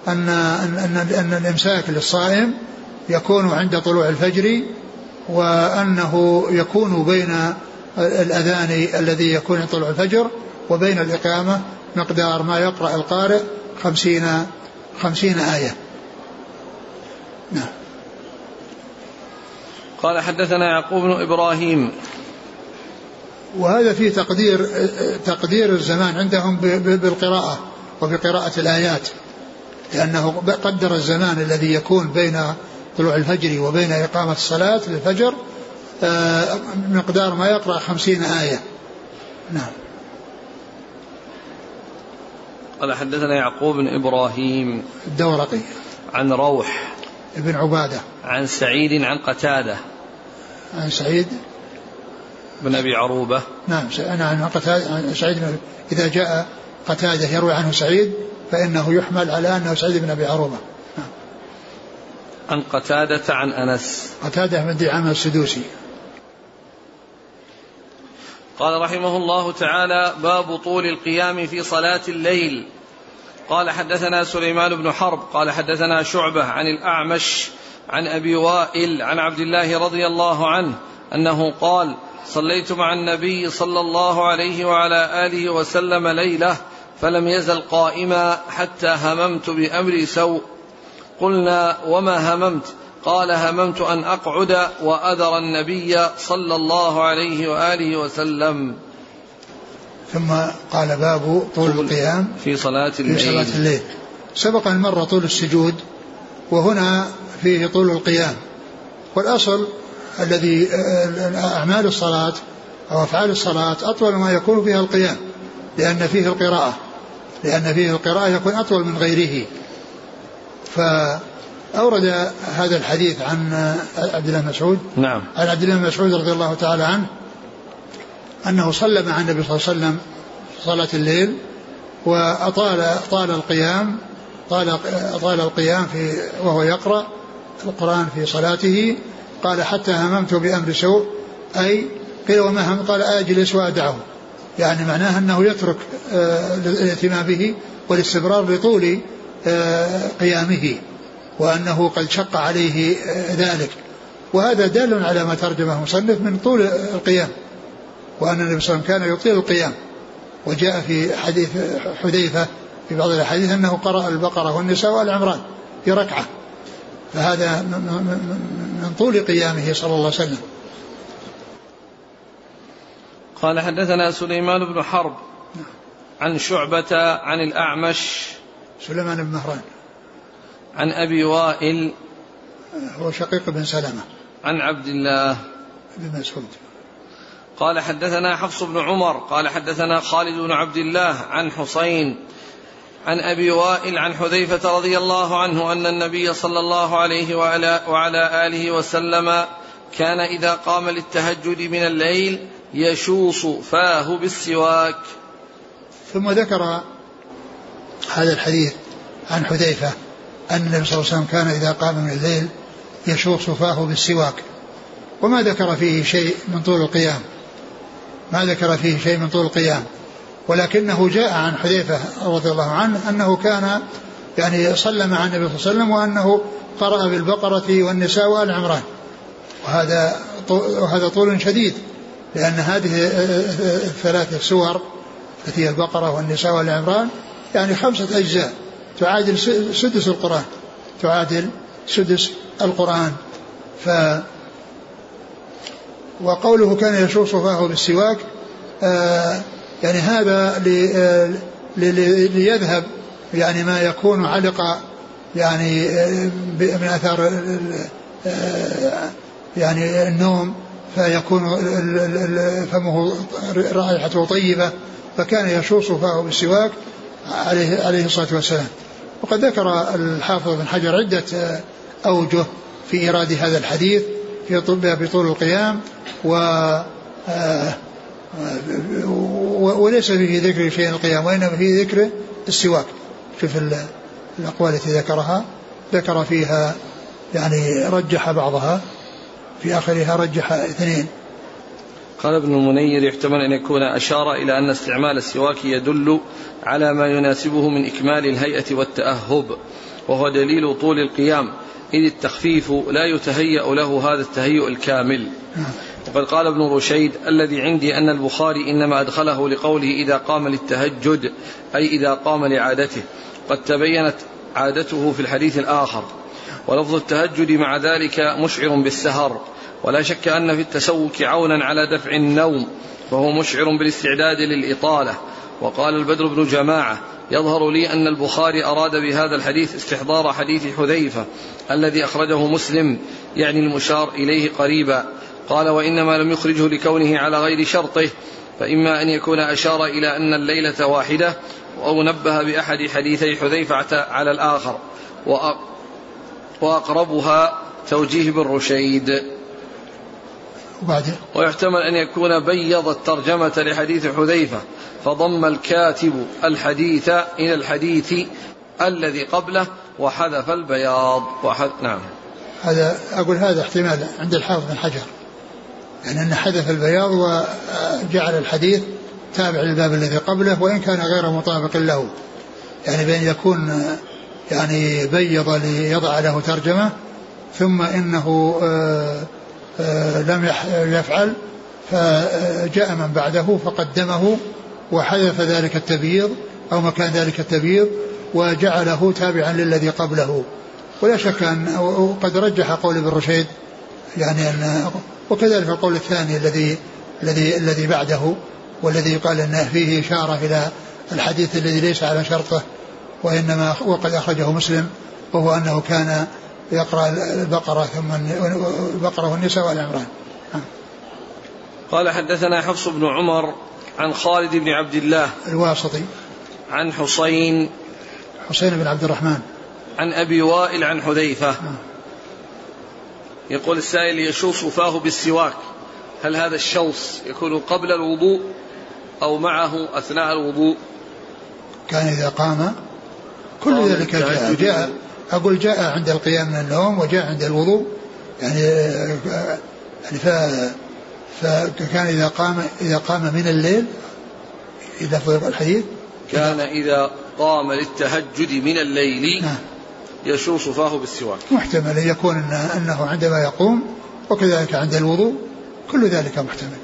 أن أن, أن, أن الإمساك للصائم يكون عند طلوع الفجر وأنه يكون بين الأذان الذي يكون عند طلوع الفجر وبين الإقامة مقدار ما يقرأ القارئ خمسين خمسين آية. نعم. قال حدثنا يعقوب بن إبراهيم. وهذا في تقدير تقدير الزمان عندهم بالقراءة وبقراءة الآيات. لأنه قدر الزمان الذي يكون بين طلوع الفجر وبين إقامة الصلاة للفجر آه، مقدار ما يقرأ خمسين آية. نعم. قال حدثنا يعقوب بن إبراهيم الدورقي. عن روح ابن عبادة. عن سعيد عن قتادة عن سعيد. بن أبي عروبة. نعم أنا عن قتادة عن سعيد إذا جاء قتادة يروي عنه سعيد فإنه يحمل على أنه سعيد بن أبي عروبة. عن قتادة عن أنس. قتادة بن دعامة السدوسي. قال رحمه الله تعالى باب طول القيام في صلاة الليل. قال حدثنا سليمان بن حرب قال حدثنا شعبة عن الأعمش عن أبي وائل عن عبد الله رضي الله عنه أنه قال صليت مع النبي صلى الله عليه وعلى آله وسلم ليلة فلم يزل قائما حتى هممت بأمر سوء. قلنا وما هممت؟ قال هممت أن أقعد وأذر النبي صلى الله عليه وآله وسلم. ثم قال باب طول القيام في صلاة الليل في صلاة الليل. سبق أن مر طول السجود وهنا فيه طول القيام. والأصل الذي أعمال الصلاة أو أفعال الصلاة أطول ما يكون فيها القيام لأن فيه القراءة. لأن فيه القراءة يكون أطول من غيره. فأورد هذا الحديث عن عبد الله مسعود نعم. عن عبد الله مسعود رضي الله تعالى عنه أنه صلى مع النبي صلى الله عليه وسلم صلاة الليل وأطال طال القيام طال طال القيام في وهو يقرأ القرآن في صلاته قال حتى هممت بأمر سوء أي قيل وما هم؟ قال أجلس وأدعه. يعني معناه أنه يترك آه، الاهتمام به والاستمرار لطول آه، قيامه وأنه قد شق عليه آه، ذلك. وهذا دال على ما ترجمه المصنف من طول القيام وأن النبي صلى الله عليه وسلم كان يطيل القيام. وجاء في حديث حذيفة في بعض الأحاديث أنه قرأ البقرة والنساء والعمران في ركعة. فهذا من طول قيامه صلى الله عليه وسلم. قال حدثنا سليمان بن حرب عن شعبة عن الأعمش سليمان بن مهران. عن أبي وائل هو شقيق بن سلمة. عن عبد الله بن مسعود. قال حدثنا حفص بن عمر قال حدثنا خالد بن عبد الله عن حسين عن أبي وائل عن حذيفة رضي الله عنه أن النبي صلى الله عليه وعلى, وعلى آله وسلم كان إذا قام للتهجد من الليل يشوص فاه بالسواك. ثم ذكر هذا الحديث عن حذيفة أن النبي صلى الله عليه وسلم كان إذا قام من الليل يشوص فاه بالسواك. وما ذكر فيه شيء من طول القيام. ما ذكر فيه شيء من طول القيام. ولكنه جاء عن حذيفة رضي الله عنه أنه كان يعني صلى مع النبي صلى الله عليه وسلم وأنه قرأ بالبقرة والنساء وآل عمران. وهذا وهذا طول شديد. لأن هذه الثلاث سور التي هي البقرة والنساء وآل عمران يعني خمسة أجزاء. تعادل سدس القرآن. تعادل سدس القرآن. ف وقوله كان يشوص فاه بالسواك آه يعني هذا آه، ليذهب يعني ما يكون علق يعني آه، من آثار آه، يعني النوم فيكون فمه رائحته طيبة فكان يشوص فاه بالسواك عليه عليه الصلاة والسلام. وقد ذكر الحافظ بن حجر عدة أوجه في إيراد هذا الحديث في بطول القيام و وليس فيه ذكر شيء القيام وإنما فيه ذكر السواك. شوف الأقوال التي ذكرها. ذكر فيها يعني رجح بعضها. في آخرها رجح اثنين. قال ابن المنير يحتمل أن يكون أشار إلى أن استعمال السواك يدل على ما يناسبه من إكمال الهيئة والتأهب وهو دليل طول القيام إذ التخفيف لا يتهيأ له هذا التهيؤ الكامل. وقد قال ابن رشيد الذي عندي أن البخاري إنما أدخله لقوله إذا قام للتهجد أي إذا قام لعادته. قد تبينت عادته في الحديث الآخر. ولفظ التهجد مع ذلك مشعر بالسهر ولا شك أن في التسوك عونا على دفع النوم فهو مشعر بالاستعداد للإطالة. وقال البدر بن جماعة يظهر لي أن البخاري أراد بهذا الحديث استحضار حديث حذيفة الذي أخرجه مسلم يعني المشار إليه قريبا. قال وإنما لم يخرجه لكونه على غير شرطه فإما أن يكون أشار إلى أن الليلة واحدة أو نبه بأحد حديثي حذيفة على الآخر. وأقربها توجيه بالرشيد وبعدين ويحتمل أن يكون بيض الترجمة لحديث حذيفة فضم الكاتب الحديث إلى الحديث الذي قبله وحذف البياض. وحذ نعم. هذا أقول هذا احتمال عند الحافظ بن حجر. يعني أن حذف البياض وجعل الحديث تابع للباب الذي قبله وإن كان غير مطابق له. يعني بأن يكون يعني بيض ليضع له ترجمة ثم إنه آه، آه، لم يفعل فجاء من بعده فقدمه وحذف ذلك التبييض أو مكان ذلك التبييض وجعله تابعا للذي قبله. ولا شك أن وقد رجح قول ابن رشيد يعني أن وكذلك القول الثاني الذي الذي الذي بعده والذي يقال انه فيه إشارة إلى الحديث الذي ليس على شرطه. وإنما وقد أخرجه مسلم وهو أنه كان يقرأ البقرة ثم البقرة والنساء والعمران. قال حدثنا حفص بن عمر عن خالد بن عبد الله الواسطي. عن حسين حسين بن عبد الرحمن. عن أبي وائل عن حذيفة. آه. يقول السائل يشوص فاه بالسواك هل هذا الشوص يكون قبل الوضوء أو معه أثناء الوضوء؟ كان إذا قام كل ذلك جاء, جاء. أقول جاء عند القيام من النوم وجاء عند الوضوء. يعني يعني ف فكان إذا قام إذا قام من الليل إذا الحديث. كان إذا قام للتهجد من الليل نعم. يشوص فاه بالسواك. محتمل أن يكون أنه عندما يقوم وكذلك عند الوضوء كل ذلك محتمل.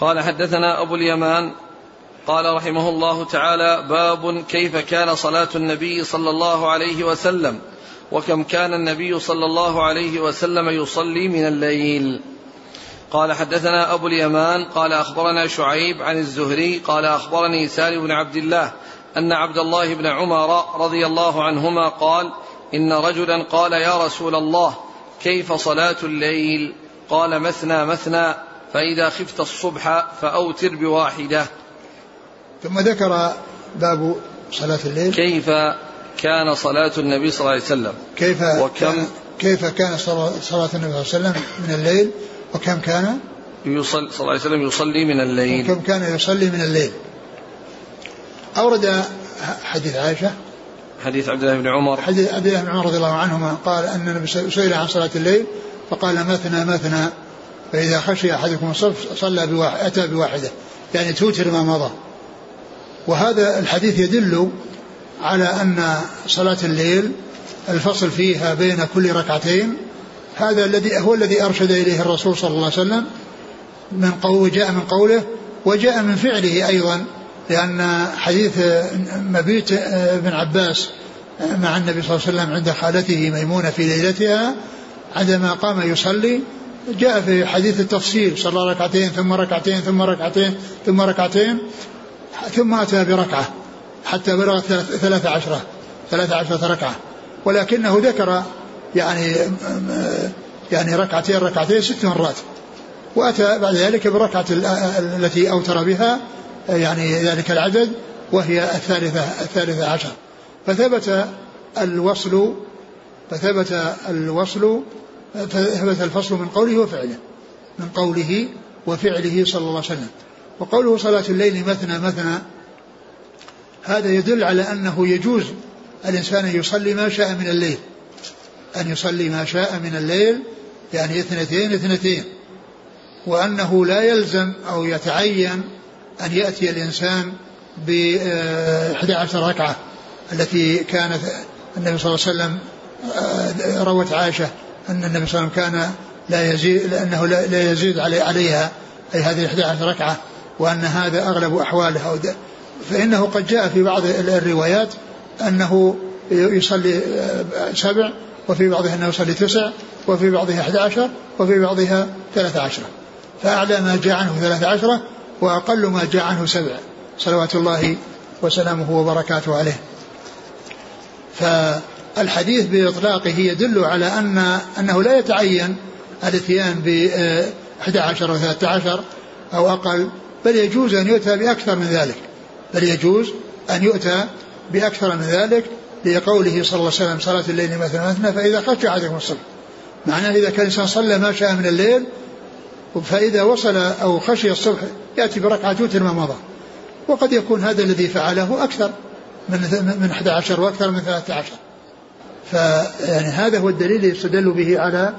قال حدثنا أبو اليمان قال رحمه الله تعالى باب كيف كان صلاة النبي صلى الله عليه وسلم وكم كان النبي صلى الله عليه وسلم يصلي من الليل. قال حدثنا أبو اليمان قال أخبرنا شعيب عن الزهري قال أخبرني سالم بن عبد الله أن عبد الله بن عمر رضي الله عنهما قال إن رجلا قال يا رسول الله كيف صلاة الليل؟ قال مثنى مثنى فإذا خفت الصبح فأوتر بواحدة. ثم ذكر باب صلاة الليل. كيف كان صلاة النبي صلى الله عليه وسلم؟ كيف وكم كيف كان صلاة النبي صلى الله عليه وسلم من الليل؟ وكم كان؟ يصلي صلى الله عليه وسلم يصلي من الليل. وكم كان يصلي من الليل؟ أورد حديث عائشة. حديث عبد الله بن عمر. حديث عبد الله بن عمر رضي الله عنهما قال أن النبي سئل عن صلاة الليل فقال مثنى مثنى فإذا خشي أحدكم الصف صلى بواحد أتى بواحدة. يعني توتر ما مضى. وهذا الحديث يدل على أن صلاة الليل الفصل فيها بين كل ركعتين. هذا الذي هو الذي أرشد إليه الرسول صلى الله عليه وسلم من قول جاء من قوله وجاء من فعله أيضا لأن حديث مبيت ابن عباس مع النبي صلى الله عليه وسلم عند خالته ميمونة في ليلتها عندما قام يصلي جاء في حديث التفصيل صلى ركعتين ثم ركعتين ثم ركعتين ثم ركعتين. ثم أتى بركعة حتى بلغت ثلاث عشرة ثلاث عشرة ركعة. ولكنه ذكر يعني يعني ركعتين ركعتين ست مرات. وأتى بعد ذلك بالركعة التي أوتر بها يعني ذلك العدد وهي الثالثة الثالثة عشر. فثبت الوصل فثبت الوصل فثبت الفصل من قوله وفعله من قوله وفعله صلى الله عليه وسلم. وقوله صلاة الليل مثنى مثنى هذا يدل على أنه يجوز الإنسان أن يصلي ما شاء من الليل. أن يصلي ما شاء من الليل يعني اثنتين اثنتين. وأنه لا يلزم أو يتعين أن يأتي الإنسان ب 11 ركعة التي كانت النبي صلى الله عليه وسلم آه، روت عائشة أن النبي صلى الله عليه وسلم كان لا يزيد لأنه لا يزيد علي عليها أي هذه 11 ركعة. وأن هذا أغلب أحواله فإنه قد جاء في بعض الروايات أنه يصلي آه، سبع وفي بعضها أنه يصلي تسع وفي بعضها 11 وفي بعضها 13 فأعلى ما جاء عنه 13 وأقل ما جاء عنه سبع. صلوات الله وسلامه وبركاته عليه. فالحديث بإطلاقه يدل على أن أنه لا يتعين الاتيان ب 11 أو 13 أو أقل بل يجوز أن يؤتى بأكثر من ذلك. بل يجوز أن يؤتى بأكثر من ذلك لقوله صلى الله عليه وسلم صلاة الليل مثلا مثنى فإذا خشى أحدكم الصبح معناه إذا كان الإنسان صلى ما شاء من الليل فإذا وصل أو خشي الصبح يأتي بركعة توتر ما مضى. وقد يكون هذا الذي فعله أكثر من من 11 وأكثر من 13 فيعني هذا هو الدليل يستدل به على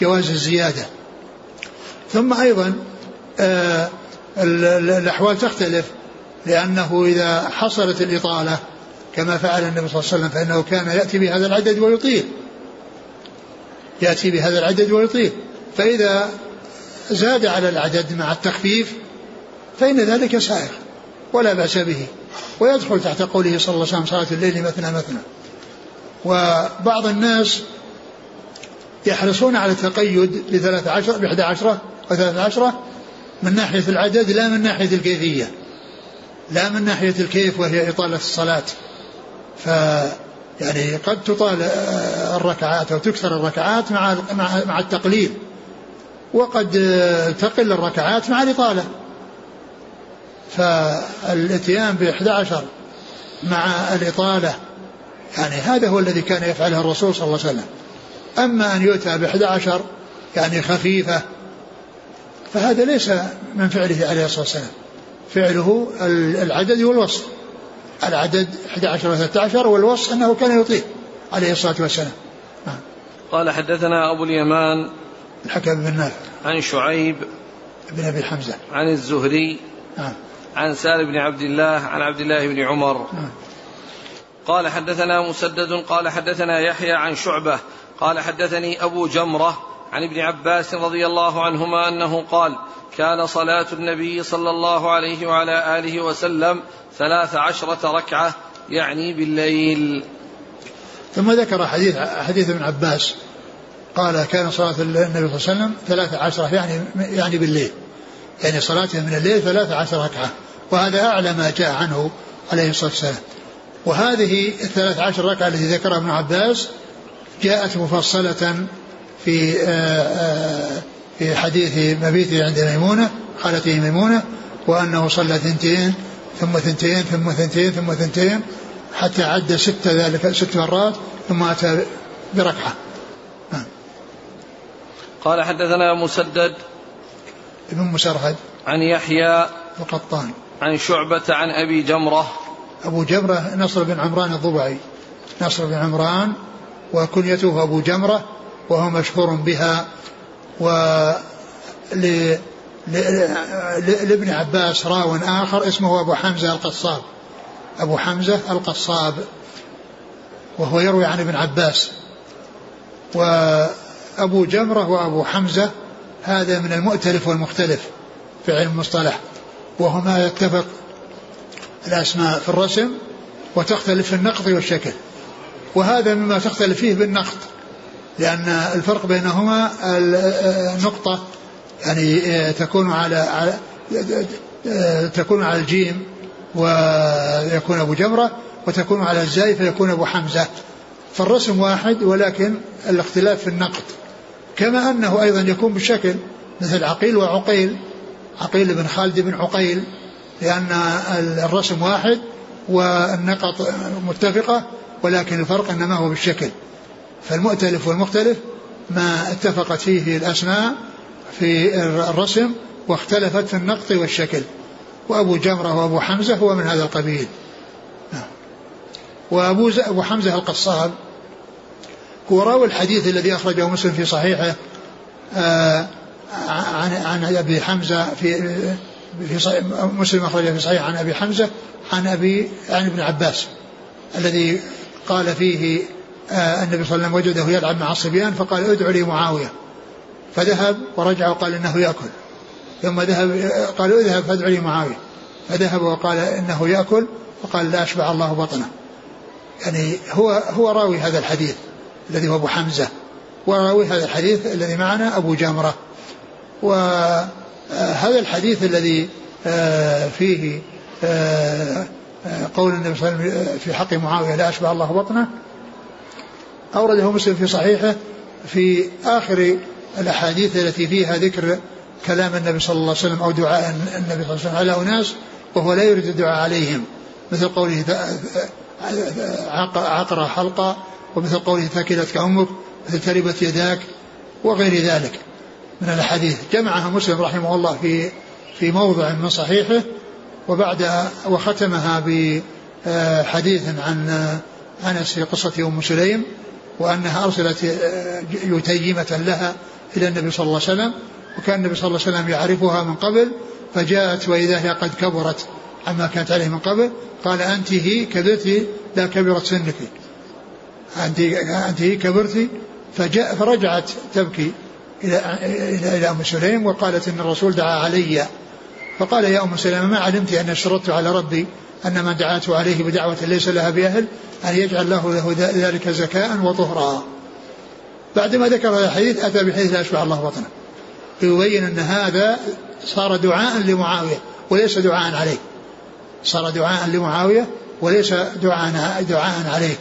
جواز الزيادة. ثم أيضا آه الأحوال تختلف لأنه إذا حصلت الإطالة كما فعل النبي صلى الله عليه وسلم فإنه كان يأتي بهذا العدد ويطيل. يأتي بهذا العدد ويطيل. فإذا زاد على العدد مع التخفيف فإن ذلك سائغ ولا بأس به ويدخل تحت قوله صلى الله عليه وسلم صلاة الليل مثنى مثنى. وبعض الناس يحرصون على التقيد بثلاث عشر بإحدى عشرة وثلاث عشرة من ناحية العدد لا من ناحية الكيفية. لا من ناحية الكيف وهي إطالة الصلاة. ف يعني قد تطال الركعات أو تكثر الركعات مع مع التقليل. وقد تقل الركعات مع الإطالة. فالإتيان ب 11 مع الإطالة يعني هذا هو الذي كان يفعله الرسول صلى الله عليه وسلم. أما أن يؤتى ب 11 يعني خفيفة فهذا ليس من فعله عليه الصلاة والسلام. فعله العدد والوصف. العدد 11 و 13 والوصف أنه كان يطيل عليه الصلاة والسلام. نعم. قال حدثنا أبو اليمان الحكم بن نافع عن شعيب بن أبي حمزة. عن الزهري نعم. عن سالم بن عبد الله عن عبد الله بن عمر. نعم. قال حدثنا مسدد قال حدثنا يحيى عن شعبة قال حدثني أبو جمرة عن ابن عباس رضي الله عنهما أنه قال كان صلاة النبي صلى الله عليه وعلى آله وسلم ثلاث عشرة ركعة يعني بالليل. ثم ذكر حديث حديث ابن عباس قال كان صلاة النبي صلى الله عليه وسلم ثلاث عشرة يعني يعني بالليل. يعني صلاته من الليل ثلاث عشر ركعة. وهذا أعلى ما جاء عنه عليه الصلاة والسلام. وهذه الثلاث عشر ركعة التي ذكرها ابن عباس جاءت مفصلة في آه، آه، في حديث مبيته عند ميمونة خالته ميمونة وأنه صلى ثنتين ثم ثنتين ثم ثنتين ثم ثنتين حتى عد ست ذلك ست مرات ثم أتى بركعة. نعم. قال حدثنا مسدد ابن مسرهد عن يحيى القطان. عن شعبة عن أبي جمرة. أبو جمرة نصر بن عمران الضبعي. نصر بن عمران وكنيته أبو جمرة وهو مشهور بها و لابن عباس راو آخر اسمه أبو حمزة القصاب. أبو حمزة القصاب وهو يروي عن ابن عباس. وأبو جمرة وأبو حمزة هذا من المؤتلف والمختلف في علم المصطلح. وهما يتفق الأسماء في الرسم وتختلف في النقط والشكل. وهذا مما تختلف فيه بالنقط. لأن الفرق بينهما النقطة يعني تكون على تكون على الجيم ويكون أبو جمرة وتكون على الزاي فيكون أبو حمزة. فالرسم واحد ولكن الاختلاف في النقد. كما أنه أيضا يكون بالشكل مثل عقيل وعقيل عقيل بن خالد بن عقيل لأن الرسم واحد والنقط متفقة ولكن الفرق إنما هو بالشكل. فالمؤتلف والمختلف ما اتفقت فيه الأسماء في الرسم واختلفت في النقط والشكل وأبو جمرة وأبو حمزة هو من هذا القبيل نعم. وأبو أبو حمزة القصاب هو راوي الحديث الذي أخرجه مسلم في صحيحه آه، عن عن أبي حمزة في في صحيح مسلم أخرجه في صحيح عن أبي حمزة عن أبي عن ابن عباس الذي قال فيه النبي صلى الله عليه وسلم وجده يلعب مع الصبيان فقال ادعوا لي معاوية. فذهب ورجع وقال إنه يأكل. ثم ذهب قالوا اذهب فادع لي معاوية. فذهب وقال إنه يأكل فقال لا أشبع الله بطنه. يعني هو هو راوي هذا الحديث الذي هو أبو حمزة. وراوي هذا الحديث الذي معنا أبو جمرة. وهذا الحديث الذي آه، فيه آه، قول النبي صلى الله عليه وسلم في حق معاوية لا أشبع الله بطنه أورده مسلم في صحيحه في آخر الأحاديث التي فيها ذكر كلام النبي صلى الله عليه وسلم أو دعاء النبي صلى الله عليه وسلم على أناس وهو لا يريد الدعاء عليهم. مثل قوله عقر حلقة ومثل قوله ثكلتك أمك مثل تربت يداك وغير ذلك من الأحاديث. جمعها مسلم رحمه الله في في موضع من صحيحه وبعد وختمها بحديث عن أنس في قصة أم سليم وأنها أرسلت يتيمة لها إلى النبي صلى الله عليه وسلم وكان النبي صلى الله عليه وسلم يعرفها من قبل فجاءت وإذا هي قد كبرت عما كانت عليه من قبل قال أنت هي كبرت لا كبرت سنك. أنت أنت هي كبرت فجاء فرجعت تبكي إلى إلى إلى أم سليم وقالت إن الرسول دعا علي. فقال يا أم سليم ما علمت أن اشترطت على ربي أن من دعاته عليه بدعوة ليس لها بأهل؟ أن يجعل له له ذلك زكاء وطهرا. بعدما ذكر هذا الحديث أتى بحديث لا يشبع الله بطنه. يبين أن هذا صار دعاء لمعاوية وليس دعاء عليه. صار دعاء لمعاوية وليس دعاء دعاء عليه.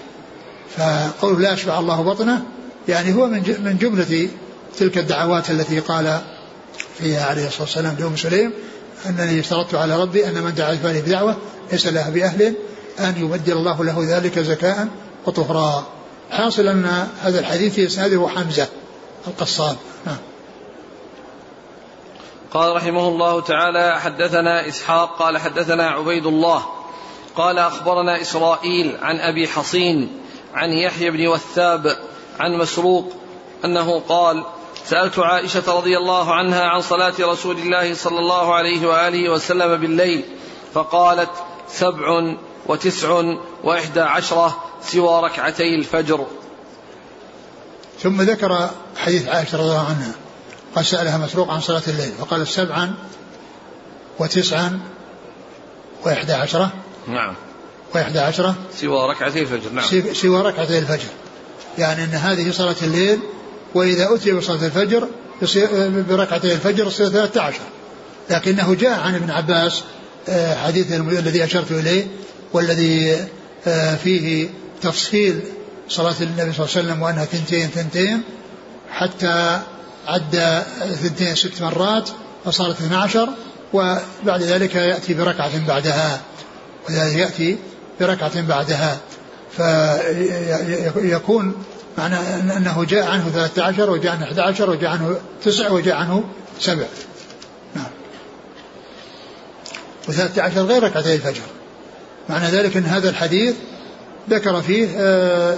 فقول لا يشبع الله بطنه يعني هو من من جملة تلك الدعوات التي قال فيها عليه الصلاة والسلام لأم سليم أنني اشترطت على ربي أن من دعا فيه بدعوة ليس لها بأهل أن يبدل الله له ذلك زكاء وطهرا. حاصل أن هذا الحديث في إسناده حمزة القصاب. نعم قال رحمه الله تعالى حدثنا إسحاق قال حدثنا عبيد الله قال أخبرنا إسرائيل عن أبي حصين عن يحيى بن وثاب عن مسروق أنه قال سألت عائشة رضي الله عنها عن صلاة رسول الله صلى الله عليه وآله وسلم بالليل فقالت سبع وتسع وإحدى عشرة سوى ركعتي الفجر. ثم ذكر حديث عائشة رضي الله عنها قال سألها مسروق عن صلاة الليل فقال سبعا وتسعا وإحدى عشرة نعم. وإحدى عشرة سوى ركعتي الفجر نعم. سوى ركعتي الفجر. يعني أن هذه صلاة الليل وإذا أتي بصلاة الفجر بركعتي الفجر يصير 13 لكنه جاء عن ابن عباس آه، حديث الذي أشرت إليه والذي آه، فيه تفصيل صلاة النبي صلى الله عليه وسلم وأنها ثنتين ثنتين حتى عد ثنتين ست مرات فصارت 12 وبعد ذلك يأتي بركعة بعدها. وذلك يأتي بركعة بعدها فيكون معنى أنه جاء عنه 13 وجاء عنه 11 وجاء عنه 9 وجاء عنه 7 نعم. و13 غير ركعتي الفجر. معنى ذلك أن هذا الحديث ذكر فيه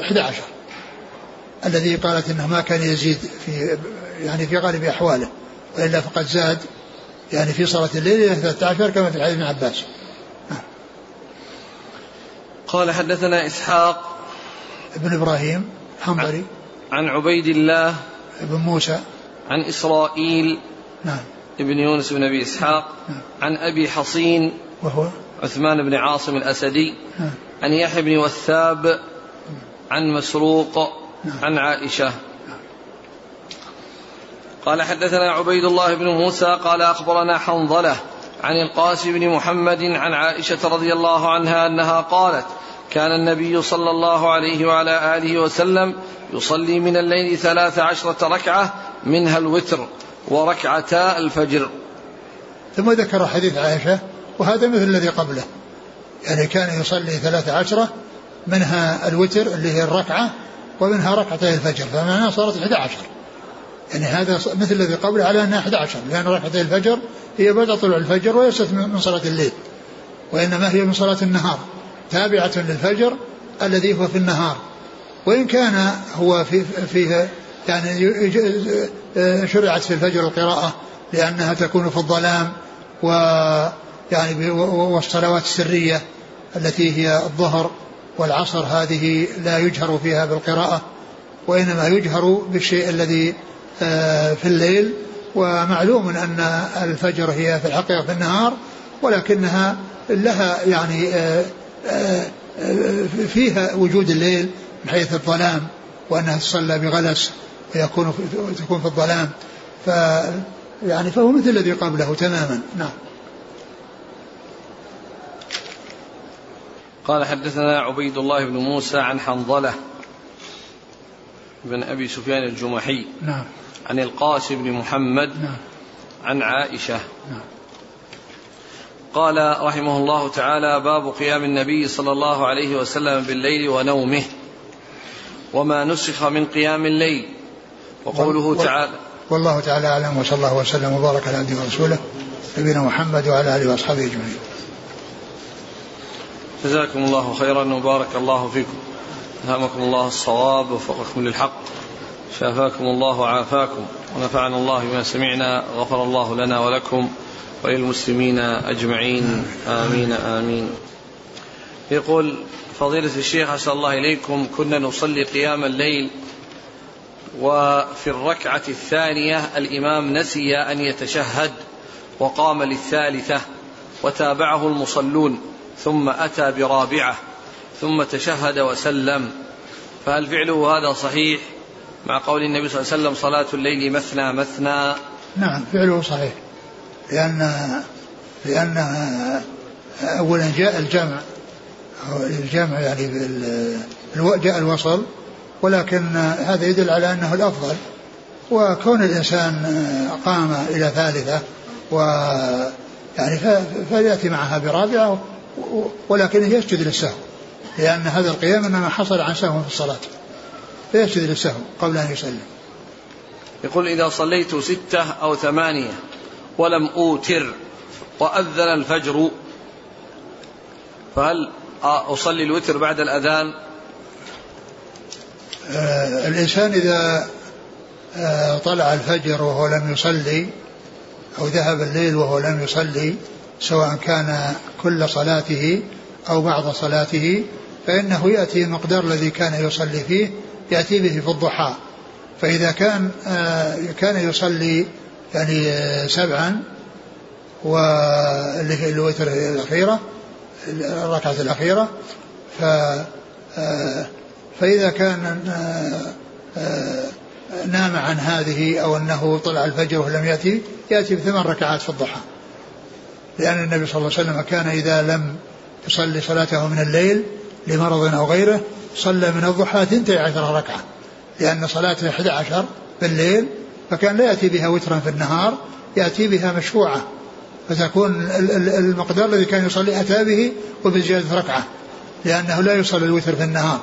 11 آه، الذي قالت إنه ما كان يزيد في يعني في غالب أحواله وإلا فقد زاد يعني في صلاة الليل إلى 13 كما في حديث ابن عباس. نعم. قال حدثنا إسحاق ابن إبراهيم حنظري عن عبيد الله ابن موسى عن إسرائيل نعم ابن يونس بن أبي إسحاق نعم. عن أبي حصين وهو عثمان بن عاصم الأسدي نعم. عن يحيى بن وثاب عن مسروق عن عائشة قال حدثنا عبيد الله بن موسى قال أخبرنا حنظلة عن القاسم بن محمد عن عائشة رضي الله عنها أنها قالت كان النبي صلى الله عليه وعلى آله وسلم يصلي من الليل ثلاث عشرة ركعة منها الوتر وركعتا الفجر ثم ذكر حديث عائشة وهذا مثل الذي قبله. يعني كان يصلي ثلاث عشرة منها الوتر اللي هي الركعة ومنها ركعتي الفجر فمعناها صارت 11 يعني هذا مثل الذي قبله على أنها 11 لأن ركعتي الفجر هي بعد طلوع الفجر وليست من صلاة الليل وإنما هي من صلاة النهار تابعة للفجر الذي هو في النهار. وإن كان هو في فيه يعني شرعت في الفجر القراءة لأنها تكون في الظلام و يعني والصلوات السرية التي هي الظهر والعصر هذه لا يجهر فيها بالقراءة وإنما يجهر بالشيء الذي آه، في الليل. ومعلوم أن الفجر هي في الحقيقة في النهار ولكنها لها يعني آه، آه، فيها وجود الليل من حيث الظلام وأنها تصلى بغلس ويكون تكون في الظلام. ف يعني فهو مثل الذي قبله تماما. نعم. قال حدثنا عبيد الله بن موسى عن حنظلة بن أبي سفيان الجمحي نعم. عن القاسم بن محمد نعم. عن عائشة نعم. قال رحمه الله تعالى باب قيام النبي صلى الله عليه وسلم بالليل ونومه وما نسخ من قيام الليل. وقوله تعالى والله تعالى أعلم وصلى الله وسلم وبارك على عبده ورسوله نبينا محمد وعلى آله وأصحابه أجمعين. جزاكم الله خيرا وبارك الله فيكم. ألهمكم الله الصواب ووفقكم للحق. شافاكم الله وعافاكم. ونفعنا الله بما سمعنا. غفر الله لنا ولكم وللمسلمين أجمعين. آمين آمين. يقول فضيلة الشيخ أسأل الله إليكم كنا نصلي قيام الليل وفي الركعة الثانية الإمام نسي أن يتشهد وقام للثالثة وتابعه المصلون. ثم أتى برابعة ثم تشهد وسلم. فهل فعله هذا صحيح؟ مع قول النبي صلى الله عليه وسلم صلاة الليل مثنى مثنى. نعم فعله صحيح. لأن لأن أولا جاء الجمع. الجمع يعني جاء الوصل. ولكن هذا يدل على أنه الأفضل. وكون الإنسان قام إلى ثالثة و يعني فيأتي معها برابعة. ولكنه يسجد للسهو لأن هذا القيام إنما حصل عن سهو في الصلاة. فيسجد للسهو قبل أن يسلم يقول إذا صليت ستة أو ثمانية ولم أوتر وأذن الفجر فهل أصلي الوتر بعد الأذان؟ آه الإنسان إذا آه طلع الفجر وهو لم يصلي أو ذهب الليل وهو لم يصلي سواء كان كل صلاته أو بعض صلاته فإنه يأتي المقدار الذي كان يصلي فيه يأتي به في الضحى. فإذا كان آه، كان يصلي يعني آه، سبعا واللي هي الوتر الأخيرة الركعة الأخيرة ف آه، فإذا كان نام عن هذه أو أنه طلع الفجر ولم يأتي يأتي بثمان ركعات في الضحى. لأن النبي صلى الله عليه وسلم كان إذا لم يصلي صلاته من الليل لمرض أو غيره صلى من الضحى ثنتي عشر ركعة. لأن صلاته 11 بالليل فكان لا يأتي بها وترا في النهار يأتي بها مشفوعة فتكون المقدار الذي كان يصلي أتى به وبزيادة ركعة لأنه لا يصلي الوتر في النهار.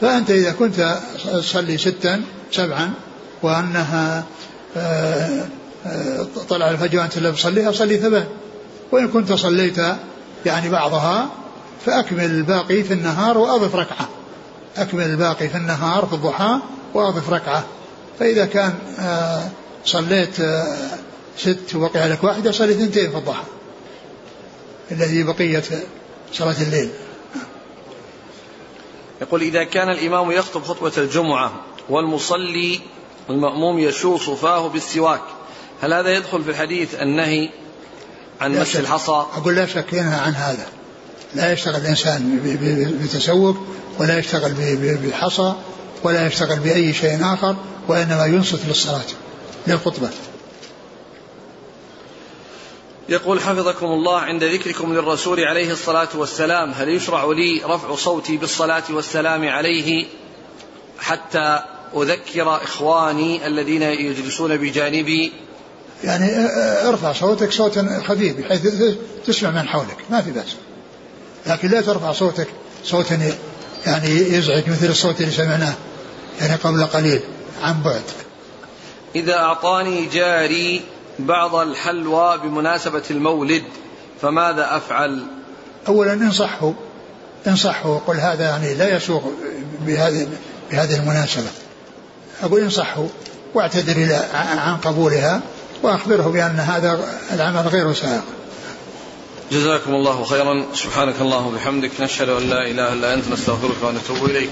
فأنت إذا كنت تصلي ستا سبعا وأنها آه، آه، طلع الفجر وأنت لا تصليها صلي ثمان وإن كنت صليت يعني بعضها فأكمل الباقي في النهار وأضف ركعة. أكمل الباقي في النهار في الضحى وأضف ركعة. فإذا كان آه، صليت ست وبقي لك واحدة صلي اثنتين في الضحى. الذي بقية صلاة الليل. يقول إذا كان الإمام يخطب خطبة الجمعة والمصلي المأموم يشوص فاه بالسواك هل هذا يدخل في الحديث النهي عن مس الحصى. أقول لا شك ينهى عن هذا. لا يشتغل الإنسان بتسوق ولا يشتغل بحصى ولا يشتغل بأي شيء آخر وإنما ينصت للصلاة. للخطبة. يقول حفظكم الله عند ذكركم للرسول عليه الصلاة والسلام هل يشرع لي رفع صوتي بالصلاة والسلام عليه حتى أذكر إخواني الذين يجلسون بجانبي يعني ارفع صوتك صوتا خفيف بحيث تسمع من حولك ما في بأس. لكن لا ترفع صوتك صوتا يعني يزعج مثل الصوت اللي سمعناه يعني قبل قليل عن بعد. إذا أعطاني جاري بعض الحلوى بمناسبة المولد فماذا أفعل؟ أولا انصحه انصحه وقل هذا يعني لا يسوق بهذه بهذه المناسبة. أقول انصحه واعتذر عن قبولها وأخبره بأن هذا العمل غير سائغ جزاكم الله خيرا. سبحانك اللهم وبحمدك. نشهد أن لا إله إلا أنت. نستغفرك ونتوب إليك.